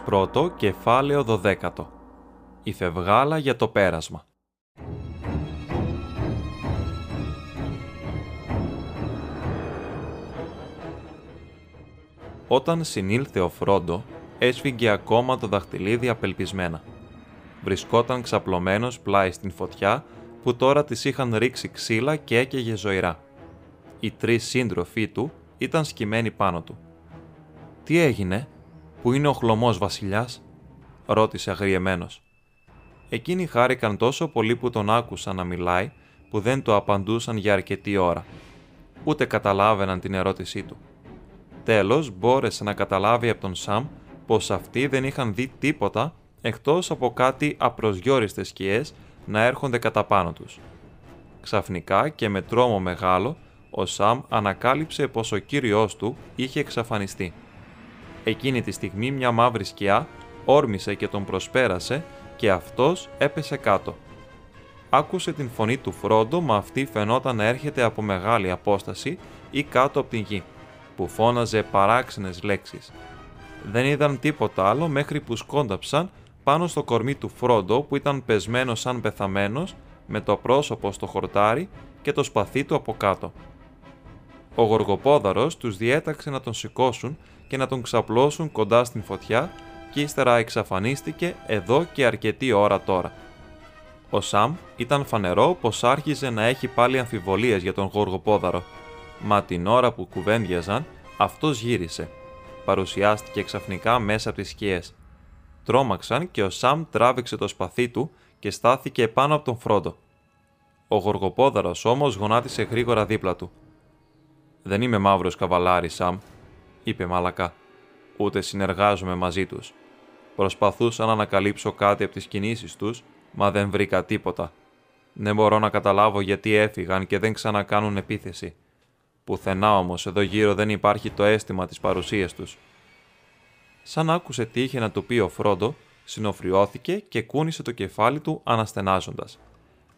Μέρος πρώτο, κεφάλαιο δωδέκατο. Η φευγάλα για το πέρασμα. Όταν συνήλθε ο Φρόντο, έσφυγγε ακόμα το δαχτυλίδι απελπισμένα. Βρισκόταν ξαπλωμένος πλάι στην φωτιά που τώρα της είχαν ρίξει ξύλα και έκαιγε ζωηρά. Οι τρεις σύντροφοί του ήταν σκυμμένοι πάνω του. «Τι έγινε» «Πού είναι ο χλωμός βασιλιάς» ρώτησε αγριεμένος. Εκείνοι χάρηκαν τόσο πολύ που τον άκουσαν να μιλάει, που δεν το απαντούσαν για αρκετή ώρα. Ούτε καταλάβαιναν την ερώτησή του. Τέλος, μπόρεσε να καταλάβει από τον Σαμ πως αυτοί δεν είχαν δει τίποτα εκτός από κάτι απροσγιώριστες σκιές να έρχονται κατά πάνω τους. Ξαφνικά και με τρόμο μεγάλο, ο Σαμ ανακάλυψε πως ο κύριός του είχε εξαφανιστεί. Εκείνη τη στιγμή μια μαύρη σκιά όρμησε και τον προσπέρασε και αυτός έπεσε κάτω. Άκουσε την φωνή του Φρόντο, μα αυτή φαινόταν να έρχεται από μεγάλη απόσταση ή κάτω από την γη, που φώναζε παράξενες λέξεις. Δεν είδαν τίποτα άλλο μέχρι που σκόνταψαν πάνω στο κορμί του Φρόντο που ήταν πεσμένο σαν πεθαμένος, με το πρόσωπο στο χορτάρι και το σπαθί του από κάτω. Ο Γοργοπόδαρος τους διέταξε να τον σηκώσουν και να τον ξαπλώσουν κοντά στην φωτιά και ύστερα εξαφανίστηκε εδώ και αρκετή ώρα τώρα. Ο Σαμ ήταν φανερό πως άρχιζε να έχει πάλι αμφιβολίες για τον Γοργοπόδαρο, μα την ώρα που κουβέντιαζαν αυτός γύρισε. Παρουσιάστηκε ξαφνικά μέσα από τις σκιές. Τρόμαξαν και ο Σαμ τράβηξε το σπαθί του και στάθηκε πάνω από τον Φρόντο. Ο Γοργοπόδαρος όμως γονάτισε γρήγορα δίπλα του. «Δεν είμαι μαύρος καβαλάρη, Σαμ», είπε μαλακά. Ούτε συνεργάζομαι μαζί τους. Προσπαθούσα να ανακαλύψω κάτι από τις κινήσεις τους, μα δεν βρήκα τίποτα. Δεν μπορώ να καταλάβω γιατί έφυγαν και δεν ξανακάνουν επίθεση. Πουθενά όμως εδώ γύρω δεν υπάρχει το αίσθημα της παρουσίας τους. Σαν άκουσε τι είχε να του πει ο Φρόντο, συνοφριώθηκε και κούνησε το κεφάλι του αναστενάζοντας.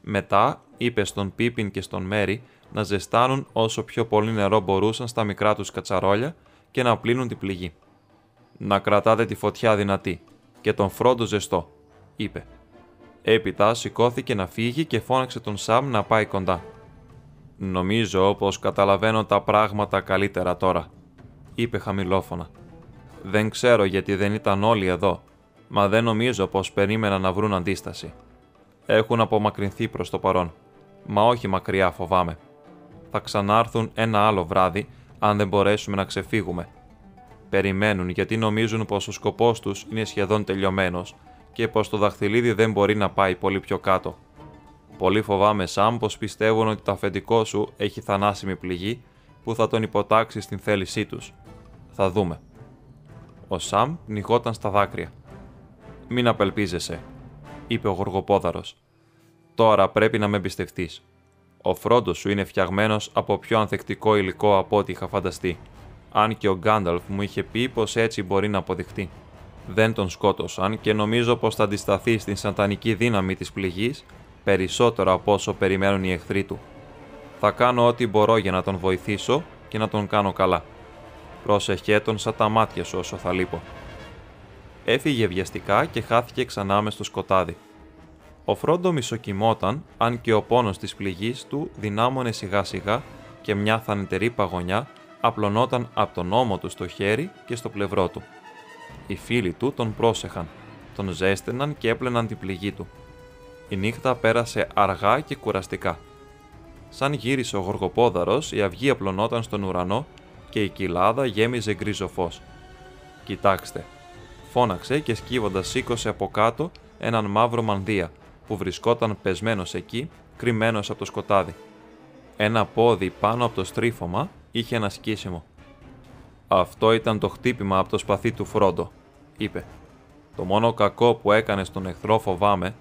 Μετά είπε στον Πίπιν και στον Μέρι να ζεστάνουν όσο πιο πολύ νερό μπορούσαν στα μικρά τους κατσαρόλια και να πλύνουν την πληγή. «Να κρατάτε τη φωτιά δυνατή και τον φρόντο ζεστό», είπε. Έπειτα σηκώθηκε να φύγει και φώναξε τον Σαμ να πάει κοντά. «Νομίζω πως καταλαβαίνω τα πράγματα καλύτερα τώρα», είπε χαμηλόφωνα. «Δεν ξέρω γιατί δεν ήταν όλοι εδώ, μα δεν νομίζω πως περίμεναν να βρουν αντίσταση. Έχουν απομακρυνθεί προς το παρόν, μα όχι μακριά φοβάμαι. Θα ξανάρθουν ένα άλλο βράδυ αν δεν μπορέσουμε να ξεφύγουμε. Περιμένουν γιατί νομίζουν πως ο σκοπός τους είναι σχεδόν τελειωμένος και πως το δαχτυλίδι δεν μπορεί να πάει πολύ πιο κάτω. Πολύ φοβάμαι Σαμ πως πιστεύουν ότι το αφεντικό σου έχει θανάσιμη πληγή που θα τον υποτάξει στην θέλησή τους. Θα δούμε. Ο Σαμ πνιγόταν στα δάκρυα. «Μην απελπίζεσαι», είπε ο Γοργοπόδαρος. «Τώρα πρέπει να με εμπιστευτείς. Ο Φρόντος σου είναι φτιαγμένος από πιο ανθεκτικό υλικό από ό,τι είχα φανταστεί. Αν και ο Γκάνταλφ μου είχε πει πως έτσι μπορεί να αποδειχτεί. Δεν τον σκότωσαν και νομίζω πως θα αντισταθεί στην σαντανική δύναμη της πληγής περισσότερο από όσο περιμένουν οι εχθροί του. Θα κάνω ό,τι μπορώ για να τον βοηθήσω και να τον κάνω καλά. Πρόσεχέ τον σαν τα μάτια σου όσο θα λείπω. Έφυγε βιαστικά και χάθηκε ξανά μες στο σκοτάδι. Ο Φρόντο μισοκοιμόταν, αν και ο πόνος της πληγής του δυνάμωνε σιγά σιγά και μια θανητερή παγωνιά απλωνόταν από τον ώμο του στο χέρι και στο πλευρό του. Οι φίλοι του τον πρόσεχαν, τον ζέστεναν και έπλαιναν την πληγή του. Η νύχτα πέρασε αργά και κουραστικά. Σαν γύρισε ο γοργοπόδαρος, η αυγή απλωνόταν στον ουρανό και η κοιλάδα γέμιζε γκρίζο φως. «Κοιτάξτε», φώναξε και σκύβοντας σήκωσε από κάτω έναν μαύρο μανδύα, που βρισκόταν πεσμένος εκεί, κρυμμένος από το σκοτάδι. Ένα πόδι πάνω από το στρίφωμα είχε ένα σκίσιμο. Αυτό ήταν το χτύπημα από το σπαθί του Φρόντο, είπε. Το μόνο κακό που έκανε στον εχθρό φοβάμαι,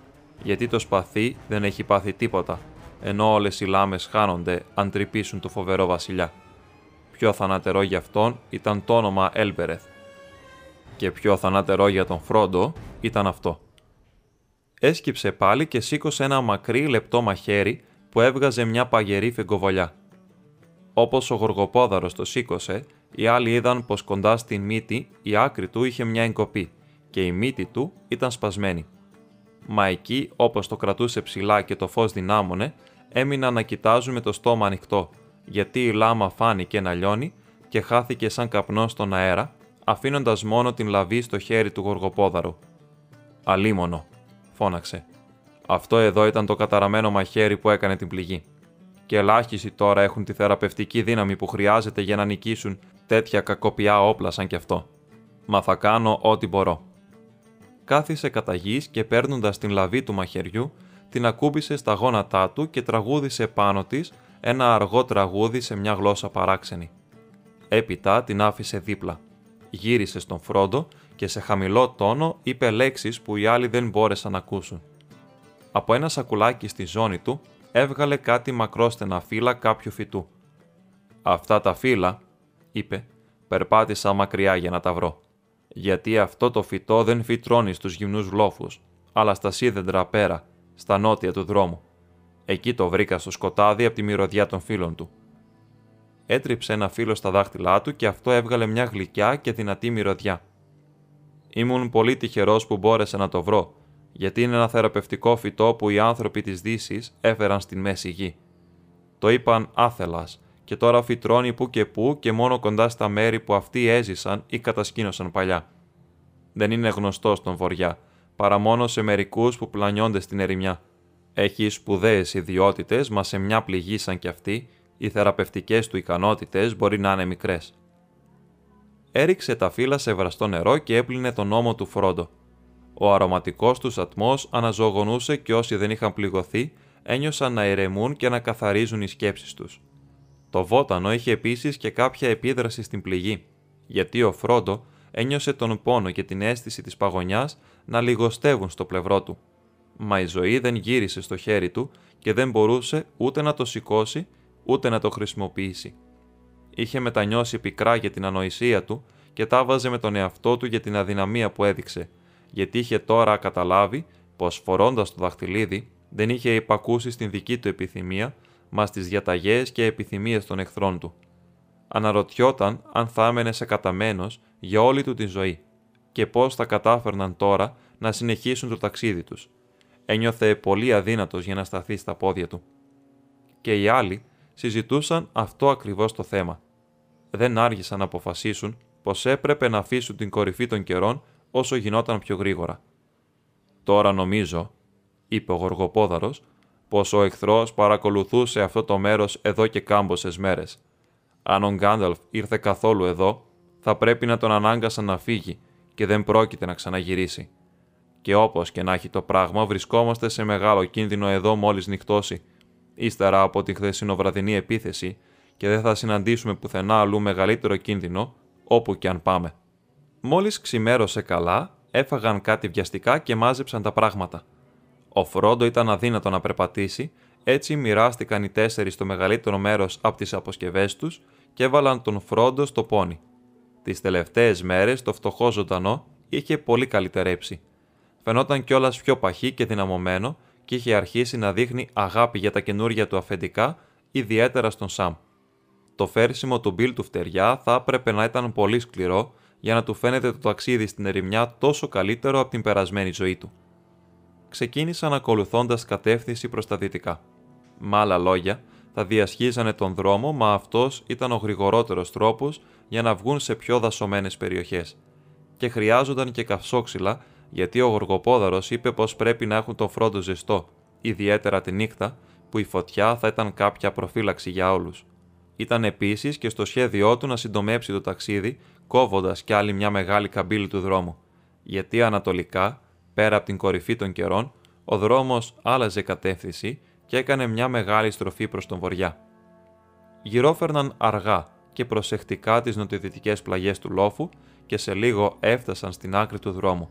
γιατί το σπαθί δεν έχει πάθει τίποτα, ενώ όλες οι λάμες χάνονται αν τρυπήσουν το φοβερό βασιλιά. Πιο θανατερό για αυτόν ήταν το όνομα Έλμπερεθ. Και πιο θανατερό για τον Φρόντο ήταν αυτό. Έσκυψε πάλι και σήκωσε ένα μακρύ λεπτό μαχαίρι που έβγαζε μια παγερή φεγκοβολιά. Όπως ο γοργοπόδαρος το σήκωσε, οι άλλοι είδαν πως κοντά στην μύτη η άκρη του είχε μια εγκοπή και η μύτη του ήταν σπασμένη. Μα εκεί, όπως το κρατούσε ψηλά και το φως δυνάμωνε, έμειναν να κοιτάζουν με το στόμα ανοιχτό, γιατί η λάμα φάνηκε να λιώνει και χάθηκε σαν καπνός στον αέρα, αφήνοντας μόνο την λαβή στο χέρι του γοργοπόδαρου. «Αλίμονο», φώναξε. Αυτό εδώ ήταν το καταραμένο μαχαίρι που έκανε την πληγή. Και ελάχιστοι τώρα έχουν τη θεραπευτική δύναμη που χρειάζεται για να νικήσουν τέτοια κακοπιά όπλα σαν κι αυτό. Μα θα κάνω ό,τι μπορώ. Κάθισε κατά γης και παίρνοντας την λαβή του μαχαιριού, την ακούμπησε στα γόνατά του και τραγούδισε πάνω της ένα αργό τραγούδι σε μια γλώσσα παράξενη. Έπειτα την άφησε δίπλα. Γύρισε στον Φρόντο και σε χαμηλό τόνο είπε λέξεις που οι άλλοι δεν μπόρεσαν να ακούσουν. Από ένα σακουλάκι στη ζώνη του έβγαλε κάτι μακρόστενα φύλλα κάποιου φυτού. «Αυτά τα φύλλα», είπε, «περπάτησα μακριά για να τα βρω. Γιατί αυτό το φυτό δεν φυτρώνει στους γυμνούς λόφους, αλλά στα σίδεντρα πέρα, στα νότια του δρόμου. Εκεί το βρήκα στο σκοτάδι από τη μυρωδιά των φίλων του. Έτριψε ένα φύλλο στα δάχτυλά του και αυτό έβγαλε μια γλυκιά και δυνατή μυρωδιά. Ήμουν πολύ τυχερός που μπόρεσα να το βρω, γιατί είναι ένα θεραπευτικό φυτό που οι άνθρωποι της Δύσης έφεραν στην μέση γη. Το είπαν άθελας και τώρα φυτρώνει που και που και μόνο κοντά στα μέρη που αυτοί έζησαν ή κατασκήνωσαν παλιά. Δεν είναι γνωστός στον βοριά, παρά μόνο σε μερικούς που πλανιώνται στην ερημιά. Έχει σπουδαίες ιδιότητες, μα σε μια πληγή σαν κι αυτή, οι θεραπευτικές του ικανότητες μπορεί να είναι μικρές. Έριξε τα φύλλα σε βραστό νερό και έπλυνε τον ώμο του Φρόντο. Ο αρωματικός τους ατμός αναζωογονούσε και όσοι δεν είχαν πληγωθεί ένιωσαν να ηρεμούν και να καθαρίζουν οι σκέψεις τους. Το βότανο είχε επίσης και κάποια επίδραση στην πληγή, γιατί ο Φρόντο ένιωσε τον πόνο και την αίσθηση της παγωνιάς να λιγοστεύουν στο πλευρό του. Μα η ζωή δεν γύρισε στο χέρι του και δεν μπορούσε ούτε να το σηκώσει ούτε να το χρησιμοποιήσει. Είχε μετανιώσει πικρά για την ανοησία του και τα βάζε με τον εαυτό του για την αδυναμία που έδειξε, γιατί είχε τώρα καταλάβει πως φορώντας το δαχτυλίδι δεν είχε υπακούσει στην δική του επιθυμία, μα στις διαταγές και επιθυμίες των εχθρών του. Αναρωτιόταν αν θα έμενε σε καταμένος για όλη του τη ζωή και πώς θα κατάφερναν τώρα να συνεχίσουν το ταξίδι τους. Ένιωθε πολύ αδύνατος για να σταθεί στα πόδια του. Και οι άλλοι συζητούσαν αυτό ακριβώς το θέμα. Δεν άργησαν να αποφασίσουν πως έπρεπε να αφήσουν την κορυφή των καιρών όσο γινόταν πιο γρήγορα. Τώρα νομίζω, είπε ο Γοργοπόδαρος, πως ο εχθρός παρακολουθούσε αυτό το μέρος εδώ και κάμποσε μέρες. Αν ο Γκάνταλφ ήρθε καθόλου εδώ, θα πρέπει να τον ανάγκασαν να φύγει και δεν πρόκειται να ξαναγυρίσει. Και όπως και να έχει το πράγμα, βρισκόμαστε σε μεγάλο κίνδυνο εδώ μόλις νυχτώσει, ύστερα από τη χθεσινοβραδινή επίθεση, και δεν θα συναντήσουμε πουθενά αλλού μεγαλύτερο κίνδυνο όπου και αν πάμε. Μόλις ξημέρωσε καλά, έφαγαν κάτι βιαστικά και μάζεψαν τα πράγματα. Ο Φρόντο ήταν αδύνατο να περπατήσει, έτσι μοιράστηκαν οι τέσσερις το μεγαλύτερο μέρος από τις αποσκευές τους και έβαλαν τον Φρόντο στο πόνι. Τις τελευταίες μέρες το φτωχό ζωντανό είχε πολύ καλυτερέψει. Φαινόταν κιόλας πιο παχύ και δυναμωμένο και είχε αρχίσει να δείχνει αγάπη για τα καινούργια του αφεντικά, ιδιαίτερα στον Σαμ. Το φέρσιμο του Μπιλ του φτεριά θα έπρεπε να ήταν πολύ σκληρό για να του φαίνεται το ταξίδι στην ερημιά τόσο καλύτερο από την περασμένη ζωή του. Ξεκίνησαν ακολουθώντας κατεύθυνση προς τα δυτικά. Με άλλα λόγια, θα διασχίζανε τον δρόμο, μα αυτός ήταν ο γρηγορότερος τρόπος για να βγουν σε πιο δασωμένες περιοχές. Και χρειάζονταν και καυσόξυλα, γιατί ο Γοργοπόδαρος είπε πως πρέπει να έχουν τον φρόντο ζεστό, ιδιαίτερα τη νύχτα, που η φωτιά θα ήταν κάποια προφύλαξη για όλους. Ήταν επίσης και στο σχέδιό του να συντομέψει το ταξίδι, κόβοντας κι άλλη μια μεγάλη καμπύλη του δρόμου. Γιατί ανατολικά, πέρα από την κορυφή των καιρών, ο δρόμος άλλαζε κατεύθυνση και έκανε μια μεγάλη στροφή προς τον βοριά. γυρόφερναν αργά και προσεκτικά τις νοτιοδυτικές πλαγιές του λόφου και σε λίγο έφτασαν στην άκρη του δρόμου.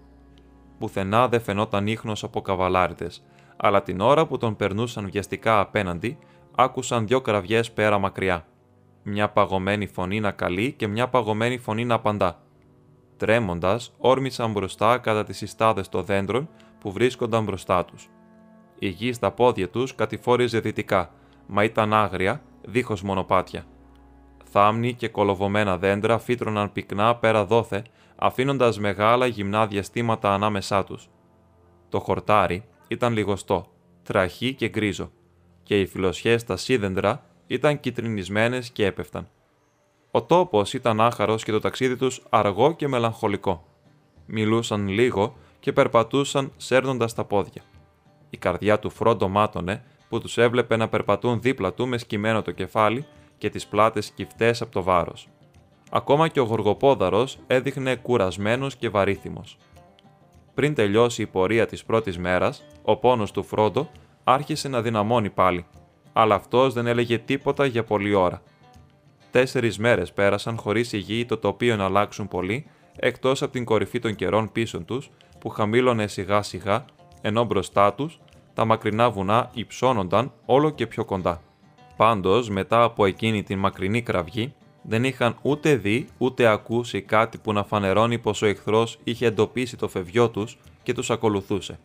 Πουθενά δεν φαινόταν ίχνος από καβαλάριδες, αλλά την ώρα που τον περνούσαν βιαστικά απέναντι, άκουσαν δυο κραυγές πέρα μακριά. Μια παγωμένη φωνή να καλεί και μια παγωμένη φωνή να απαντά. Τρέμοντας, όρμησαν μπροστά κατά τις συστάδες των δέντρων που βρίσκονταν μπροστά τους. Η γη στα πόδια τους κατηφόριζε δυτικά, μα ήταν άγρια, δίχως μονοπάτια. Θάμνη και κολοβωμένα δέντρα φύτρωναν πυκνά πέρα δόθε, αφήνοντας μεγάλα γυμνά διαστήματα ανάμεσά τους. Το χορτάρι ήταν λιγοστό, τραχή και γκρίζο, και οι φιλοσιές στα σίδεντρα ήταν κυτρινισμένες και έπεφταν. Ο τόπος ήταν άχαρος και το ταξίδι τους αργό και μελαγχολικό. Μιλούσαν λίγο και περπατούσαν σέρνοντας τα πόδια. Η καρδιά του Φρόντο μάτωνε που τους έβλεπε να περπατούν δίπλα του με σκυμμένο το κεφάλι και τις πλάτες σκυφτές από το βάρος. Ακόμα και ο γοργοπόδαρος έδειχνε κουρασμένος και βαρύθιμος. Πριν τελειώσει η πορεία της πρώτης μέρας, ο πόνος του Φρόντο άρχισε να δυναμώνει πάλι, αλλά αυτός δεν έλεγε τίποτα για πολλή ώρα. Τέσσερις μέρες πέρασαν χωρίς η γη το τοπίο να αλλάξουν πολύ, εκτός από την κορυφή των καιρών πίσω τους, που χαμήλωνε σιγά σιγά, ενώ μπροστά τους τα μακρινά βουνά υψώνονταν όλο και πιο κοντά. Πάντως, μετά από εκείνη την μακρινή κραυγή, δεν είχαν ούτε δει ούτε ακούσει κάτι που να φανερώνει πως ο εχθρός είχε εντοπίσει το φευγιό τους και τους ακολουθούσε.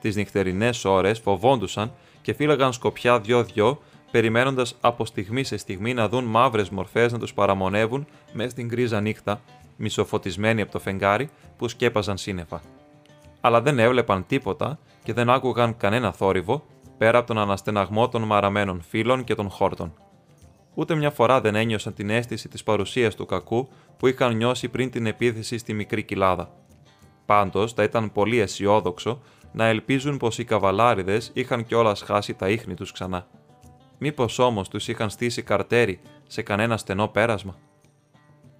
Τις νυχτερινές ώρες φοβόντουσαν και φύλαγαν σκοπιά δυο-δυο, περιμένοντας από στιγμή σε στιγμή να δουν μαύρες μορφές να τους παραμονεύουν μέσα στην γκρίζα νύχτα, μισοφωτισμένοι από το φεγγάρι που σκέπαζαν σύννεφα. Αλλά δεν έβλεπαν τίποτα και δεν άκουγαν κανένα θόρυβο πέρα από τον αναστεναγμό των μαραμένων φύλων και των χόρτων. Ούτε μια φορά δεν ένιωσαν την αίσθηση της παρουσίας του κακού που είχαν νιώσει πριν την επίθεση στη μικρή κοιλάδα. Πάντως, θα ήταν πολύ αισιόδοξο να ελπίζουν πως οι καβαλάριδες είχαν κιόλας χάσει τα ίχνη τους ξανά. Μήπως όμως τους είχαν στήσει καρτέρι σε κανένα στενό πέρασμα.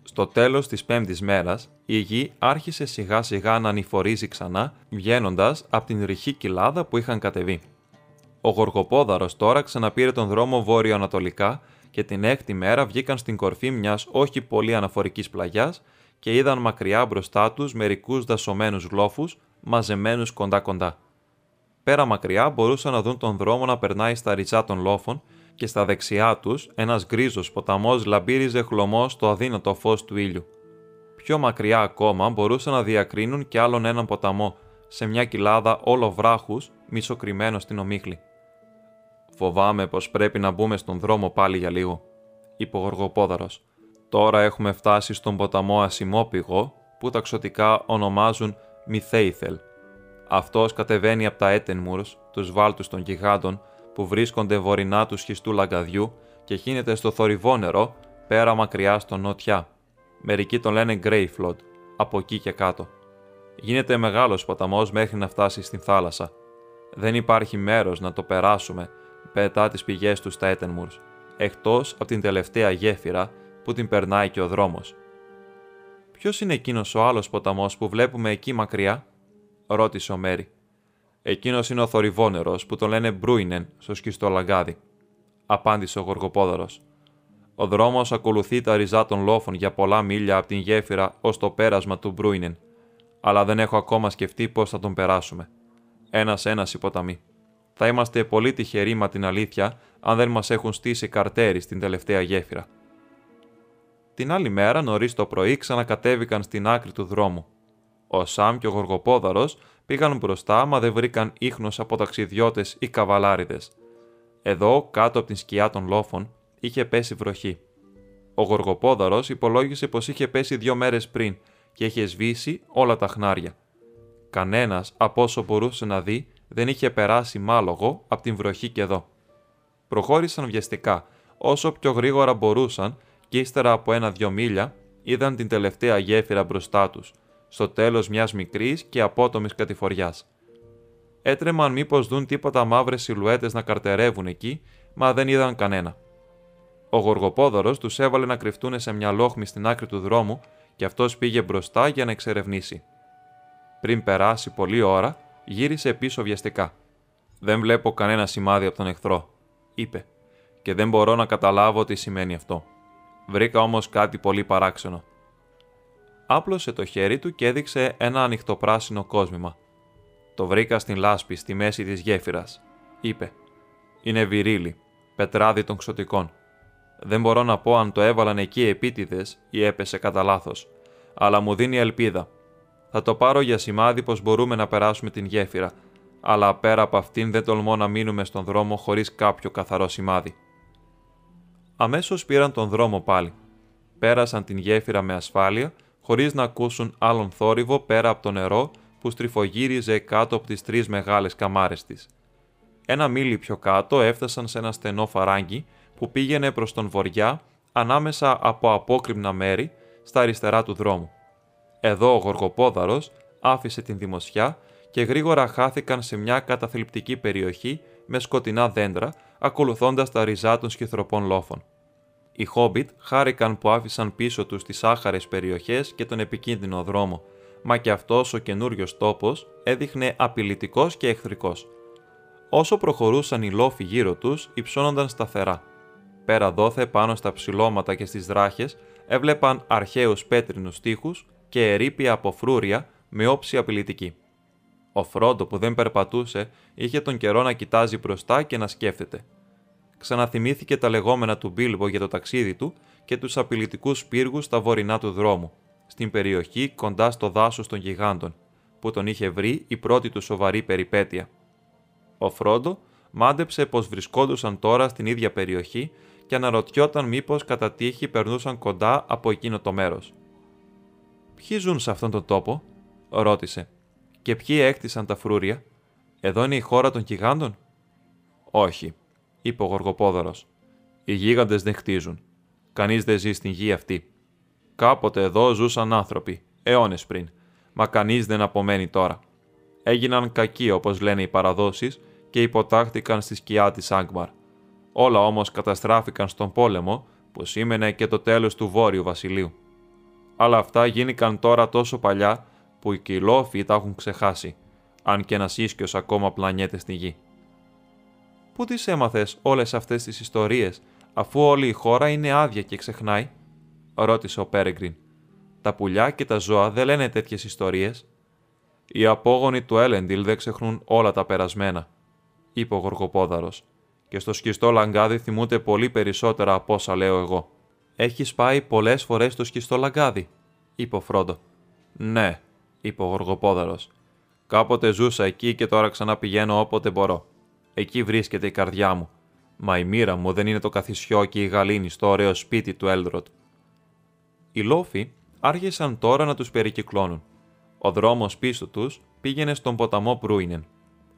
Στο τέλος της πέμπτης μέρας, η γη άρχισε σιγά σιγά να ανηφορίζει ξανά, βγαίνοντας από την ρηχή κοιλάδα που είχαν κατεβεί. Ο Γοργοπόδαρος τώρα ξαναπήρε τον δρόμο βόρειο-ανατολικά και την έκτη μέρα βγήκαν στην κορφή μιας όχι πολύ αναφορικής πλαγιάς και είδαν μακριά μπροστά τους μερικούς δασωμένους γλόφους μαζεμένους κοντά-κοντά. Πέρα μακριά μπορούσαν να δουν τον δρόμο να περνάει στα ριζά των λόφων και στα δεξιά τους ένας γκρίζος ποταμός λαμπύριζε χλωμός στο αδύνατο φως του ήλιου. Πιο μακριά ακόμα μπορούσαν να διακρίνουν κι άλλον έναν ποταμό, σε μια κοιλάδα όλο βράχους, μισοκριμένο στην ομίχλη. Φοβάμαι πως πρέπει να μπούμε στον δρόμο πάλι για λίγο, είπε ο Γοργοπόδαρος. Τώρα έχουμε φτάσει στον ποταμό Ασημόπηγο, που τα ξωτικά ονομάζουν Μιθέιθελ. Αυτός κατεβαίνει από τα Έτενμουρς, τους βάλτους των γιγάντων, που βρίσκονται βορεινά του σχιστού λαγκαδιού και χύνεται στο θορυβό νερό, πέρα μακριά στο νότια. Μερικοί τον λένε Γκρέιφλοντ, από εκεί και κάτω. Γίνεται μεγάλος ποταμός μέχρι να φτάσει στην θάλασσα. Δεν υπάρχει μέρος να το περάσουμε πετά τις πηγές του στα Έτενμουρς, εκτός από την τελευταία γέφυρα που την περνάει και ο δρόμος. Ποιος είναι εκείνος ο άλλος ποταμός που βλέπουμε εκεί μακριά, ρώτησε ο Μέρι. Εκείνος είναι ο θορυβόνερος που τον λένε Μπρούινεν στο σκιστό λαγκάδι, απάντησε ο Γοργοπόδαρο. Ο δρόμος ακολουθεί τα ριζά των λόφων για πολλά μίλια από την γέφυρα ως το πέρασμα του Μπρούινεν, αλλά δεν έχω ακόμα σκεφτεί πώς θα τον περάσουμε. Ένα-ένα οι ποταμοί. Θα είμαστε πολύ τυχεροί με την αλήθεια αν δεν μας έχουν στήσει καρτέρι στην τελευταία γέφυρα. Την άλλη μέρα, νωρίς το πρωί, ξανακατέβηκαν στην άκρη του δρόμου. Ο Σαμ και ο Γοργοπόδαρος πήγαν μπροστά, μα δεν βρήκαν ίχνος από ταξιδιώτες ή καβαλάριδες. Εδώ, κάτω από την σκιά των λόφων, είχε πέσει βροχή. Ο Γοργοπόδαρος υπολόγισε πως είχε πέσει δύο μέρες πριν και είχε σβήσει όλα τα χνάρια. Κανένας, από όσο μπορούσε να δει, δεν είχε περάσει μάλογο από την βροχή και εδώ. Προχώρησαν βιαστικά, όσο πιο γρήγορα μπορούσαν και ύστερα από ένα-δυο μίλια είδαν την τελευταία γέφυρα μπροστά τους, στο τέλος μιας μικρής και απότομης κατηφοριάς. Έτρεμαν μήπως δουν τίποτα μαύρες σιλουέτες να καρτερεύουν εκεί, μα δεν είδαν κανένα. Ο Γοργοπόδωρος τους έβαλε να κρυφτούν σε μια λόχμη στην άκρη του δρόμου και αυτός πήγε μπροστά για να εξερευνήσει. Πριν περάσει πολλή ώρα, γύρισε πίσω βιαστικά. Δεν βλέπω κανένα σημάδι από τον εχθρό, είπε και δεν μπορώ να καταλάβω τι σημαίνει αυτό. Βρήκα όμως κάτι πολύ παράξενο. Άπλωσε το χέρι του και έδειξε ένα ανοιχτοπράσινο κόσμημα. Το βρήκα στην λάσπη στη μέση της γέφυρας. Είπε «Είναι βυρίλι, πετράδι των ξωτικών. Δεν μπορώ να πω αν το έβαλαν εκεί επίτηδες ή έπεσε κατά λάθος, αλλά μου δίνει ελπίδα. Θα το πάρω για σημάδι πως μπορούμε να περάσουμε την γέφυρα, αλλά πέρα από αυτήν δεν τολμώ να μείνουμε στον δρόμο χωρίς κάποιο καθαρό σημάδι. Αμέσως πήραν τον δρόμο πάλι. Πέρασαν την γέφυρα με ασφάλεια, χωρίς να ακούσουν άλλον θόρυβο πέρα από το νερό που στριφογύριζε κάτω από τις τρεις μεγάλες καμάρες της. Ένα μίλι πιο κάτω έφτασαν σε ένα στενό φαράγγι που πήγαινε προς τον βοριά ανάμεσα από απόκρυμνα μέρη στα αριστερά του δρόμου. Εδώ ο Γοργοπόδαρος άφησε την δημοσιά και γρήγορα χάθηκαν σε μια καταθλιπτική περιοχή με σκοτεινά δέντρα, ακολουθώντας τα ριζά των σκυθροπών λόφων. Οι Χόμπιτ χάρηκαν που άφησαν πίσω τους τις άχαρες περιοχές και τον επικίνδυνο δρόμο, μα και αυτός ο καινούριος τόπος έδειχνε απειλητικός και εχθρικός. Όσο προχωρούσαν οι λόφοι γύρω τους, υψώνονταν σταθερά. Πέρα δόθε πάνω στα ψηλώματα και στις δράχες έβλεπαν αρχαίους πέτρινους τείχους και ερήπια από φρούρια με όψη απειλητική. Ο Φρόντο που δεν περπατούσε είχε τον καιρό να κοιτάζει μπροστά και να σκέφτεται. Ξαναθυμήθηκε τα λεγόμενα του Μπίλμπο για το ταξίδι του και τους απειλητικούς πύργους στα βορεινά του δρόμου, στην περιοχή κοντά στο δάσος των γιγάντων, που τον είχε βρει η πρώτη του σοβαρή περιπέτεια. Ο Φρόντο μάντεψε πως βρισκόντουσαν τώρα στην ίδια περιοχή και αναρωτιόταν μήπως κατά τύχη περνούσαν κοντά από εκείνο το μέρος. «Ποιοι ζουν σε αυτόν τον τόπο» ρώτησε. «Και ποιοι έκτισαν τα φρούρια; Εδώ είναι η χώρα των γιγάντων» «Όχι», είπε ο Γοργοπόδωρος. «Οι γίγαντες δεν χτίζουν. Κανείς δεν ζει στην γη αυτή. Κάποτε εδώ ζούσαν άνθρωποι, αιώνες πριν, μα κανείς δεν απομένει τώρα. Έγιναν κακοί όπως λένε οι παραδόσεις και υποτάχθηκαν στη σκιά της Άγκμαρ. Όλα όμως καταστράφηκαν στον πόλεμο που σήμαινε και το τέλος του Βόρειου Βασιλείου. Αλλά αυτά γίνηκαν τώρα τόσο παλιά που οι κυλόφοι τα έχουν ξεχάσει, αν και ένας ίσκιος ακόμα πλανιέται στη γη. Πού τις έμαθες όλες αυτές τις ιστορίες, αφού όλη η χώρα είναι άδεια και ξεχνάει, ρώτησε ο Πέρεγκριν. Τα πουλιά και τα ζώα δεν λένε τέτοιες ιστορίες. Οι απόγονοι του Έλεντιλ δεν ξεχνούν όλα τα περασμένα, είπε ο Γοργοπόδαρος και στο σκιστό λαγκάδι θυμούνται πολύ περισσότερα από όσα λέω εγώ. Έχει πάει πολλές φορές στο σκιστό λαγκάδι, είπε ο Φρόντο. Ναι, είπε ο Γοργοπόδαρο. Κάποτε ζούσα εκεί και τώρα ξανά πηγαίνω όποτε μπορώ. Εκεί βρίσκεται η καρδιά μου. Μα η μοίρα μου δεν είναι το καθισιό και η γαλήνη στο ωραίο σπίτι του Έλδροτ. Οι λόφοι άρχισαν τώρα να τους περικυκλώνουν. Ο δρόμος πίσω τους πήγαινε στον ποταμό Προύινεν,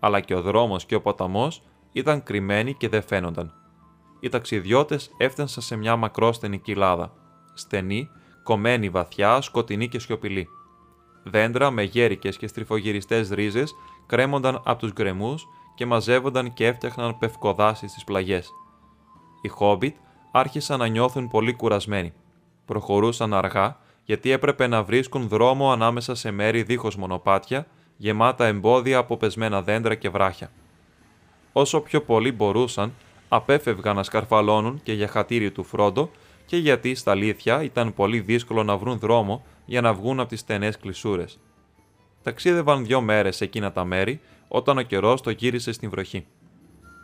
αλλά και ο δρόμος και ο ποταμός ήταν κρυμμένοι και δεν φαίνονταν. Οι ταξιδιώτες έφτασαν σε μια μακρόστενη κοιλάδα, στενή, κομμένη βαθιά, σκοτεινή και σιωπηλή. Δέντρα με γέρικες και στριφογυριστές ρίζες κρέμονταν από τους γκρεμούς και μαζεύονταν και έφτιαχναν πευκοδάσεις στις πλαγιές. Οι Χόμπιτ άρχισαν να νιώθουν πολύ κουρασμένοι. Προχωρούσαν αργά γιατί έπρεπε να βρίσκουν δρόμο ανάμεσα σε μέρη δίχως μονοπάτια, γεμάτα εμπόδια από πεσμένα δέντρα και βράχια όσο πιο πολύ μπορούσαν, απέφευγαν να σκαρφαλώνουν και για χατήρι του Φρόντο και γιατί στα αλήθεια ήταν πολύ δύσκολο να βρουν δρόμο για να βγουν από τις στενές κλεισούρες. Ταξίδευαν δύο μέρες εκείνα τα μέρη όταν ο καιρός το γύρισε στην βροχή.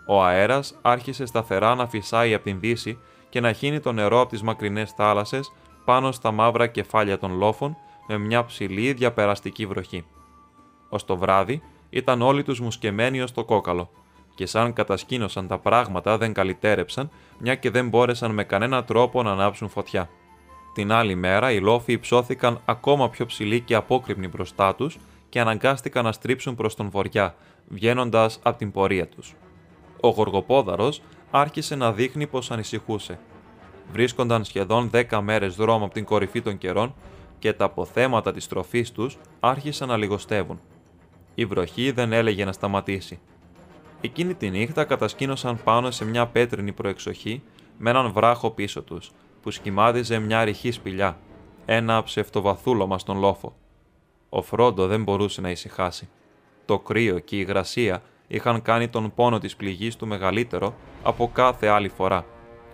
Ο αέρας άρχισε σταθερά να φυσάει από την δύση και να χύνει το νερό από τις μακρινές θάλασσες πάνω στα μαύρα κεφάλια των λόφων με μια ψηλή διαπεραστική βροχή. Ω το βράδυ ήταν όλοι τους μουσκεμένοι ως το κόκαλο και σαν κατασκήνωσαν τα πράγματα δεν καλυτέρεψαν, μια και δεν μπόρεσαν με κανένα τρόπο να ανάψουν φωτιά. Την άλλη μέρα οι λόφοι υψώθηκαν ακόμα πιο ψηλοί και απόκρυπνοι μπροστά τους και αναγκάστηκαν να στρίψουν προς τον βοριά, βγαίνοντας από την πορεία τους. Ο Γοργοπόδαρος άρχισε να δείχνει πως ανησυχούσε. Βρίσκονταν σχεδόν 10 μέρες δρόμο από την κορυφή των καιρών και τα αποθέματα της τροφής τους άρχισαν να λιγοστεύουν. Η βροχή δεν έλεγε να σταματήσει. Εκείνη τη νύχτα κατασκήνωσαν πάνω σε μια πέτρινη προεξοχή με έναν βράχο πίσω τους, που σχημάδιζε μια ρηχή σπηλιά, ένα ψευτοβαθούλωμα στον λόφο. Ο Φρόντο δεν μπορούσε να ησυχάσει. Το κρύο και η υγρασία είχαν κάνει τον πόνο της πληγής του μεγαλύτερο από κάθε άλλη φορά